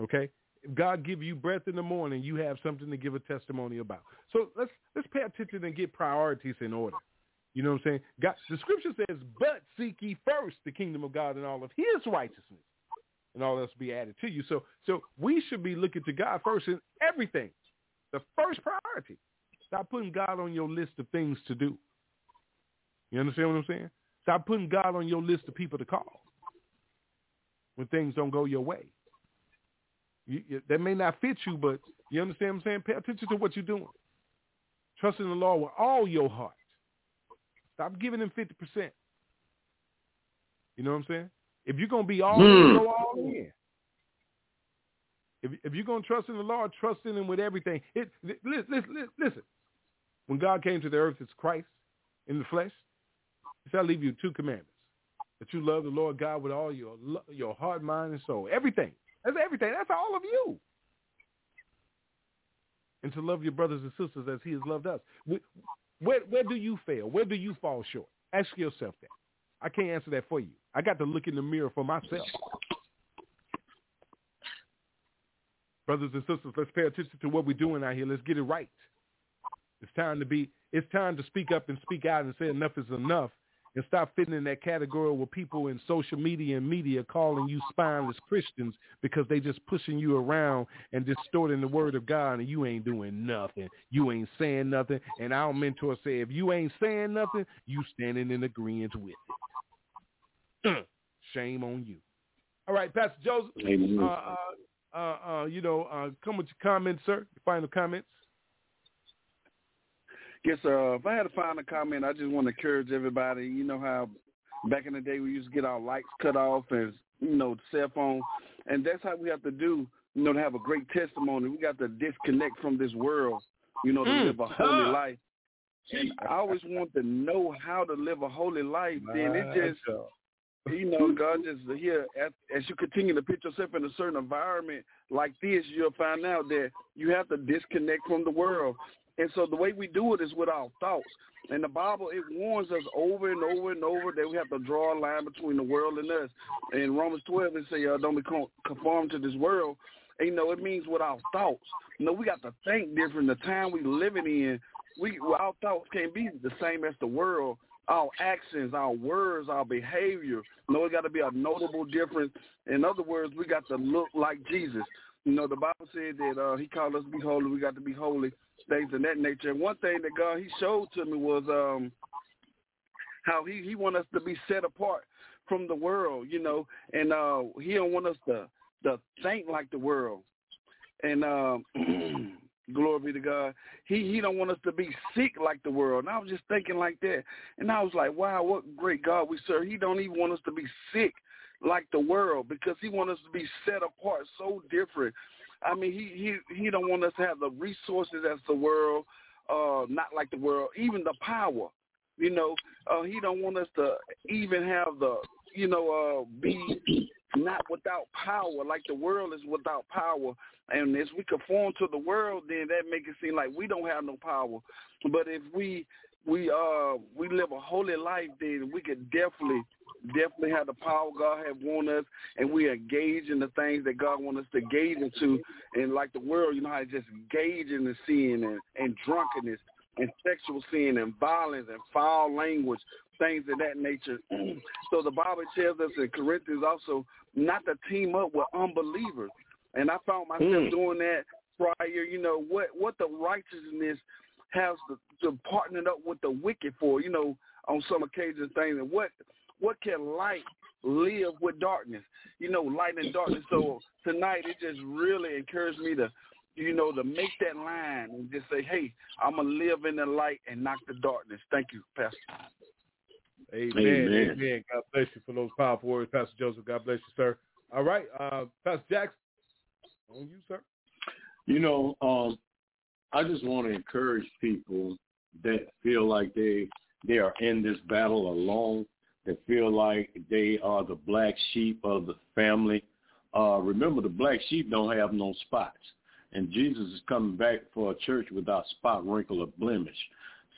A: Okay? If God give you breath in the morning, you have something to give a testimony about. So let's let's pay attention and get priorities in order. You know what I'm saying? God, the scripture says, "But seek ye first the kingdom of God and all of His righteousness, and all else be added to you." So, so we should be looking to God first in everything. The first priority. Stop putting God on your list of things to do. You understand what I'm saying? Stop putting God on your list of people to call when things don't go your way. You, you, that may not fit you, but you understand what I'm saying? Pay attention to what you're doing. Trust in the Lord with all your heart. Stop giving him 50%. You know what I'm saying? If you're going to be all in, hmm. go all in. If, if you're going to trust in the Lord, trust in him with everything. It, listen, listen, listen. When God came to the earth as Christ in the flesh, he I leave you two commandments. That you love the Lord God with all your your heart, mind, and soul. Everything. That's everything. That's all of you. And to love your brothers and sisters as he has loved us. Where, where do you fail? Where do you fall short? Ask yourself that. I can't answer that for you. I got to look in the mirror for myself. Brothers and sisters, let's pay attention to what we're doing out here. Let's get it right. It's time to be, it's time to speak up and speak out and say enough is enough and stop fitting in that category where people in social media and media calling you spineless Christians because they just pushing you around and distorting the word of God and you ain't doing nothing. You ain't saying nothing. And our mentor said, if you ain't saying nothing, you standing in agreement with it. Shame on you. All right, Pastor Joseph, uh, uh, uh, uh, you know, uh, come with your comments, sir. Your final comments.
J: Yes, sir. Uh, if I had to find a comment, I just want to encourage everybody. You know how back in the day we used to get our lights cut off and you know cell phone, and that's how we have to do. You know, to have a great testimony, we got to disconnect from this world. You know, to mm. live a holy life. And I always want to know how to live a holy life. Then it just, you know, God just here as, as you continue to put yourself in a certain environment like this, you'll find out that you have to disconnect from the world. And so the way we do it is with our thoughts. And the Bible, it warns us over and over and over that we have to draw a line between the world and us. In Romans 12, it says, uh, don't be conformed to this world. And, you know, it means with our thoughts. You know, we got to think different. The time we living in, we our thoughts can't be the same as the world. Our actions, our words, our behavior. You know, it got to be a notable difference. In other words, we got to look like Jesus. You know, the Bible said that uh, he called us to be holy. We got to be holy things of that nature. And one thing that God he showed to me was um how he he want us to be set apart from the world, you know, and uh he don't want us to to think like the world. And um <clears throat> glory be to God. He he don't want us to be sick like the world. And I was just thinking like that. And I was like, wow, what great God we serve. He don't even want us to be sick like the world because he want us to be set apart so different I mean, he he he don't want us to have the resources as the world, uh, not like the world, even the power. You know, uh, he don't want us to even have the, you know, uh, be not without power, like the world is without power. And as we conform to the world, then that make it seem like we don't have no power. But if we we uh we live a holy life, then we could definitely definitely have the power God have won us, and we engage in the things that God wants us to engage into. And like the world, you know how just engage in the sin and, and drunkenness and sexual sin and violence and foul language, things of that nature. <clears throat> so the Bible tells us in Corinthians also not to team up with unbelievers. And I found myself mm. doing that prior. You know what what the righteousness has to, to partner up with the wicked for. You know on some occasions things and what what can light live with darkness? You know, light and darkness. So tonight it just really encouraged me to, you know, to make that line and just say, hey, I'm gonna live in the light and not the darkness. Thank you, Pastor.
A: Amen. Amen. Amen. God bless you for those powerful words, Pastor Joseph. God bless you, sir. All right, uh, Pastor Jackson, on you, sir.
K: You know, um, I just want to encourage people that feel like they they are in this battle alone that feel like they are the black sheep of the family. Uh, remember, the black sheep don't have no spots, and Jesus is coming back for a church without spot, wrinkle, or blemish.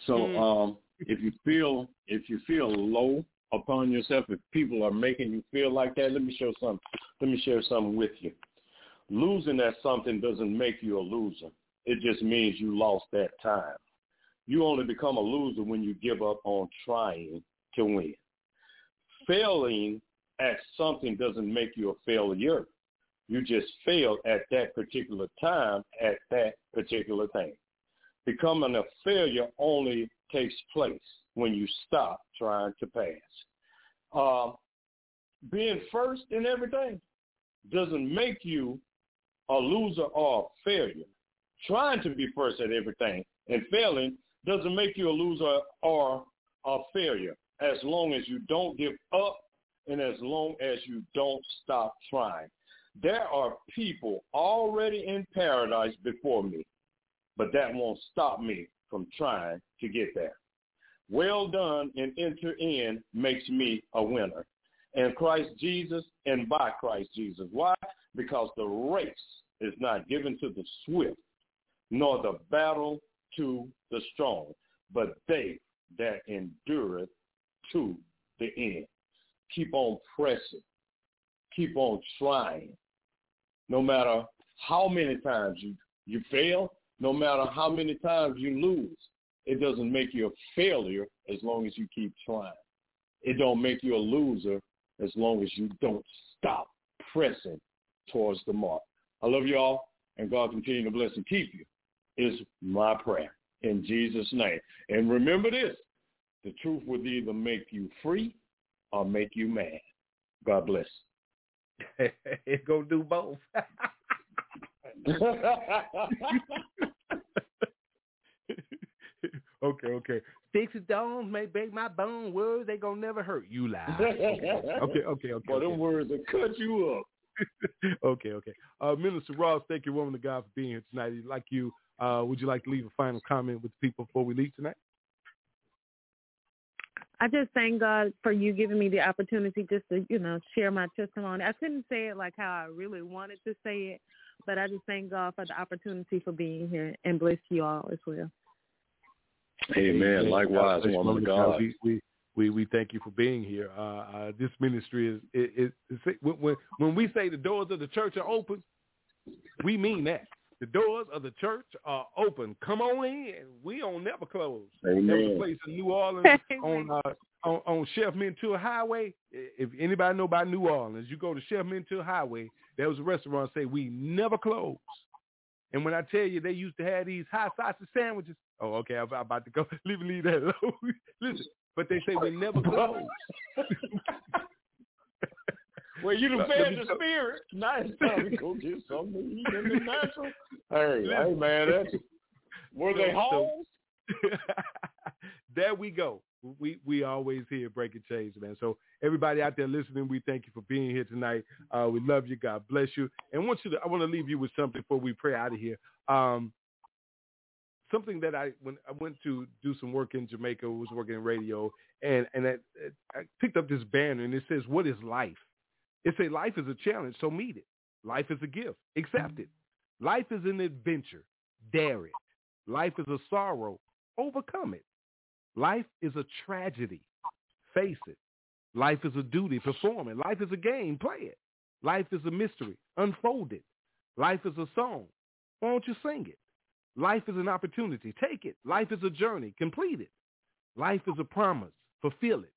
K: So, mm. um, if you feel if you feel low upon yourself, if people are making you feel like that, let me show some. Let me share something with you. Losing at something doesn't make you a loser. It just means you lost that time. You only become a loser when you give up on trying to win failing at something doesn't make you a failure. You just failed at that particular time at that particular thing. Becoming a failure only takes place when you stop trying to pass. uh, being first in everything doesn't make you a loser or a failure. Trying to be first at everything and failing doesn't make you a loser or a failure as long as you don't give up and as long as you don't stop trying. There are people already in paradise before me, but that won't stop me from trying to get there. Well done and enter in makes me a winner. In Christ Jesus and by Christ Jesus. Why? Because the race is not given to the swift, nor the battle to the strong, but they that endureth to the end. Keep on pressing. Keep on trying. No matter how many times you, you fail, no matter how many times you lose, it doesn't make you a failure as long as you keep trying. It don't make you a loser as long as you don't stop pressing towards the mark. I love you all, and God continue to bless and keep you is my prayer in Jesus' name. And remember this, the truth will either make you free or make you mad. God bless. <laughs>
A: going to do both. <laughs> okay, okay. Sticks and stones may break my bone. Words they gonna never hurt. You lie. <laughs> okay, okay, okay.
K: Well, them words will cut you up.
A: okay, okay. Uh, Minister Ross, thank you, woman of God, for being here tonight. Like you, uh, would you like to leave a final comment with the people before we leave tonight?
P: I just thank God for you giving me the opportunity just to, you know, share my testimony. I couldn't say it like how I really wanted to say it, but I just thank God for the opportunity for being here and bless you all as well.
K: Amen. Likewise,
A: God,
K: woman of God.
A: We, we we we thank you for being here. Uh, uh, this ministry is it, it, it, when when we say the doors of the church are open, we mean that. The doors of the church are open. Come on in. We don't never close.
K: Amen.
A: There was a place in New Orleans <laughs> on, uh, on on Chef Menteur Highway. If anybody know about New Orleans, you go to Chef Menteur Highway. There was a restaurant say we never close. And when I tell you they used to have these hot sausage sandwiches, oh okay, I'm about to go. <laughs> Leave leave that alone. <laughs> Listen, but they say we never close.
K: Well, you done fed the spirit. <laughs> Now it's time to go get something to eat in the natural. <laughs> Hey, hey, man, that's <laughs> were they home?
A: there we go. We we always here breaking chains, man. So everybody out there listening, we thank you for being here tonight. Uh, we love you. God bless you. And want you to, I want to leave you with something before we pray out of here. Um, something that I when I went to do some work in Jamaica, was working in radio, and and I, I picked up this banner and it says, "What is life?" It says, "Life is a challenge, so meet it. Life is a gift, accept it. Life is an adventure, dare it. Life is a sorrow, overcome it. Life is a tragedy, face it. Life is a duty, perform it. Life is a game, play it. Life is a mystery, unfold it. Life is a song, why don't you sing it? Life is an opportunity. Take it. Life is a journey. Complete it. Life is a promise. Fulfill it.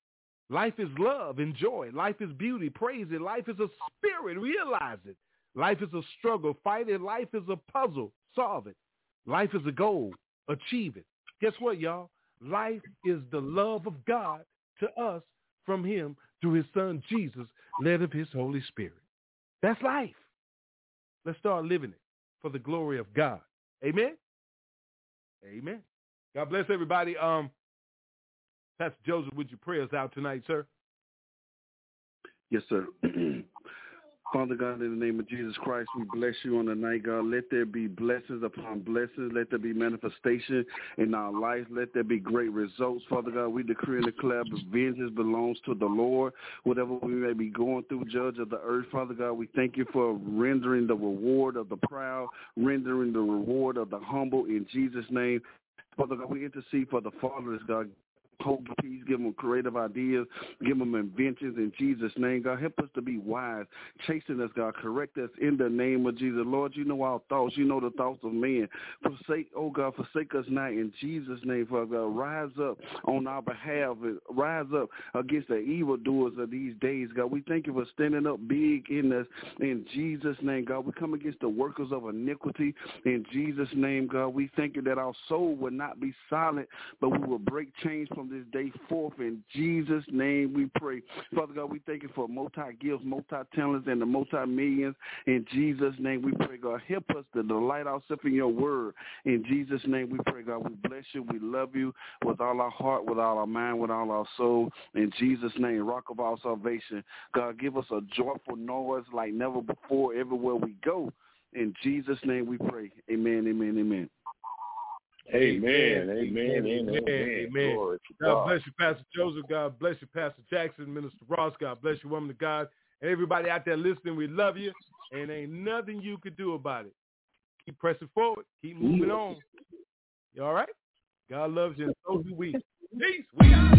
A: Life is love. Enjoy it. Life is beauty. Praise it. Life is a spirit. Realize it. Life is a struggle. Fight it. Life is a puzzle. Solve it. Life is a goal. Achieve it. Guess what, y'all? Life is the love of God to us from him through his son Jesus, led of his Holy Spirit. That's life. Let's start living it for the glory of God. Amen. Amen. God bless everybody. Um, Pastor Joseph, would you pray us out tonight, sir?
J: Yes, sir. <clears throat> Father God, in the name of Jesus Christ, we bless you on the night, God. Let there be blessings upon blessings. Let there be manifestation in our lives. Let there be great results. Father God, we decree and declare vengeance belongs to the Lord. Whatever we may be going through, Judge of the earth, Father God, we thank you for rendering the reward of the proud, rendering the reward of the humble in Jesus' name. Father God, we intercede for the fatherless, God hope, peace, give them creative ideas, give them inventions in Jesus' name. God, help us to be wise. Chasing us, God. Correct us in the name of Jesus. Lord, you know our thoughts. You know the thoughts of men. Forsake, oh God, forsake us not in Jesus' name, Father God. Rise up on our behalf. Rise up against the evildoers of these days, God. We thank you for standing up big in us in Jesus' name, God. We come against the workers of iniquity in Jesus' name, God. We thank you that our soul will not be silent, but we will break chains from from this day forth. In Jesus' name we pray. Father God, we thank you for multi-gifts, multi-talents, and the multi-millions. In Jesus' name we pray, God. Help us to delight ourselves in your word. In Jesus' name we pray, God. We bless you. We love you with all our heart, with all our mind, with all our soul. In Jesus' name, rock of our salvation. God, give us a joyful noise like never before everywhere we go. In Jesus' name we pray. Amen, amen, amen.
K: Amen, amen, amen,
A: amen.
K: Glory
A: God,
K: God.
A: bless you, Pastor Joseph. God bless you, Pastor Jackson, Minister Ross. God bless you, woman of God. And everybody out there listening, we love you. And ain't nothing you could do about it. Keep pressing forward. Keep moving on. You all right? God loves you, and so do we. Peace. We out.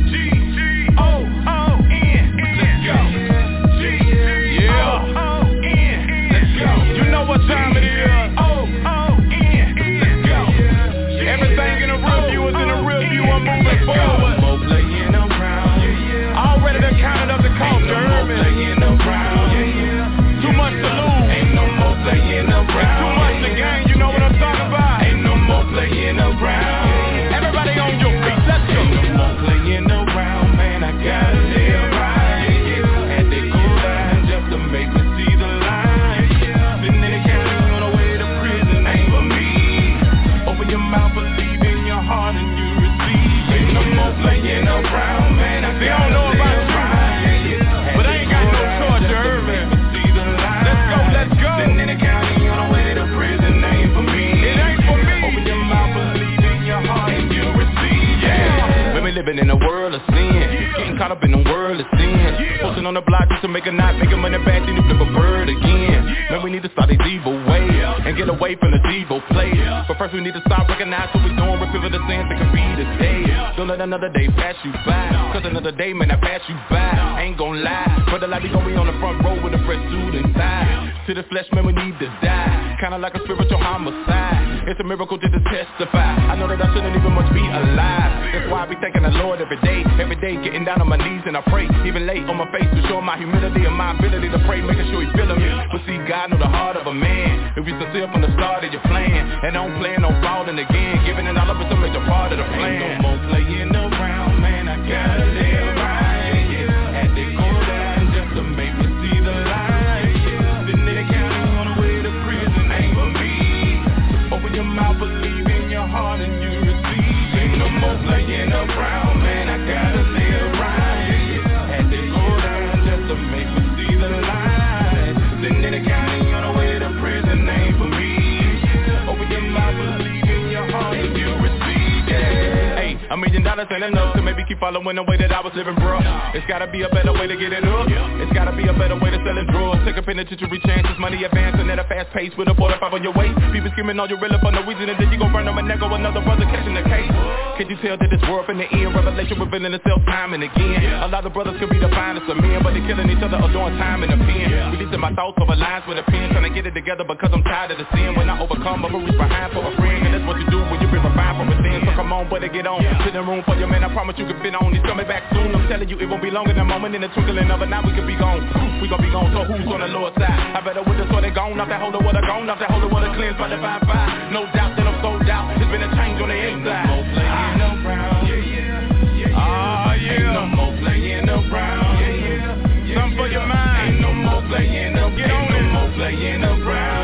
E: You know what time it is. Living in a world of sin, getting caught up in the world of sin. Posting on the block just to make a knot, making money back, then you flip a bird again. Man, we need to start these evil and get away from the evil play. But first we need to stop recognize what we're doing, repent of the sins that can be today. Don't let another day pass you by, cause another day may not pass you by. Ain't gon' lie, but the light we gon' be on the front row with a fresh suit inside. tie. To the flesh, man, we need to die. Kinda like a spiritual homicide. It's a miracle to testify. I know that I shouldn't even much be alive. That's why I be thanking the Lord every day. Every day getting down on my knees and I pray. Even late on my face to show my humility and my ability to pray, making sure He's feeling me. But see, God know the heart of a man. If you sincere from the start of your plan, and don't plan on falling again, giving it all up is a major part of the plan. Ain't no more playing around, man. I gotta live right. Had to go down just to make me see the light. Sitting in the county on the way to prison ain't for me. Open your mouth, believe in your heart, and you receive. Ain't no more playing around, dollars ain't enough to maybe keep following the way that I was living, bro. It's gotta be a better way to get it up. It's gotta be a better way to selling drugs. Take a penitentiary chances, money advancing at a fast pace with a 45 on your waist. People screaming on you really for no reason, and then you gon' run on my neck or another brother catching the case. Can you tell that this world in the end, revelation revealing itself time and again? A lot of brothers could be the finest of men, but they killing each other or doing time in the pen. Releasing my thoughts over lines with a pen, trying to get it together because I'm tired of the sin. When I overcome, I'ma reach behind for a friend, and that's what you do when you've been refined from within. Come on, better get on. Sit in room for your man, I promise you can fit on. He's coming back soon. I'm telling you, it won't be long in a moment. In the twinkling of an eye, we could be gone. We gon' be gone. So who's on the lower side? I better with this, so they gone. Off that holder, water gone. Off that holder, water cleansed by the fine fire. No doubt that I'm sold out. There's been a change on the inside. No more playing around. Yeah, yeah. Ah, yeah. Ain't no more playing around. Yeah, yeah. Something for your mind. Ain't no more playing around. Get on Ain't no more playing around.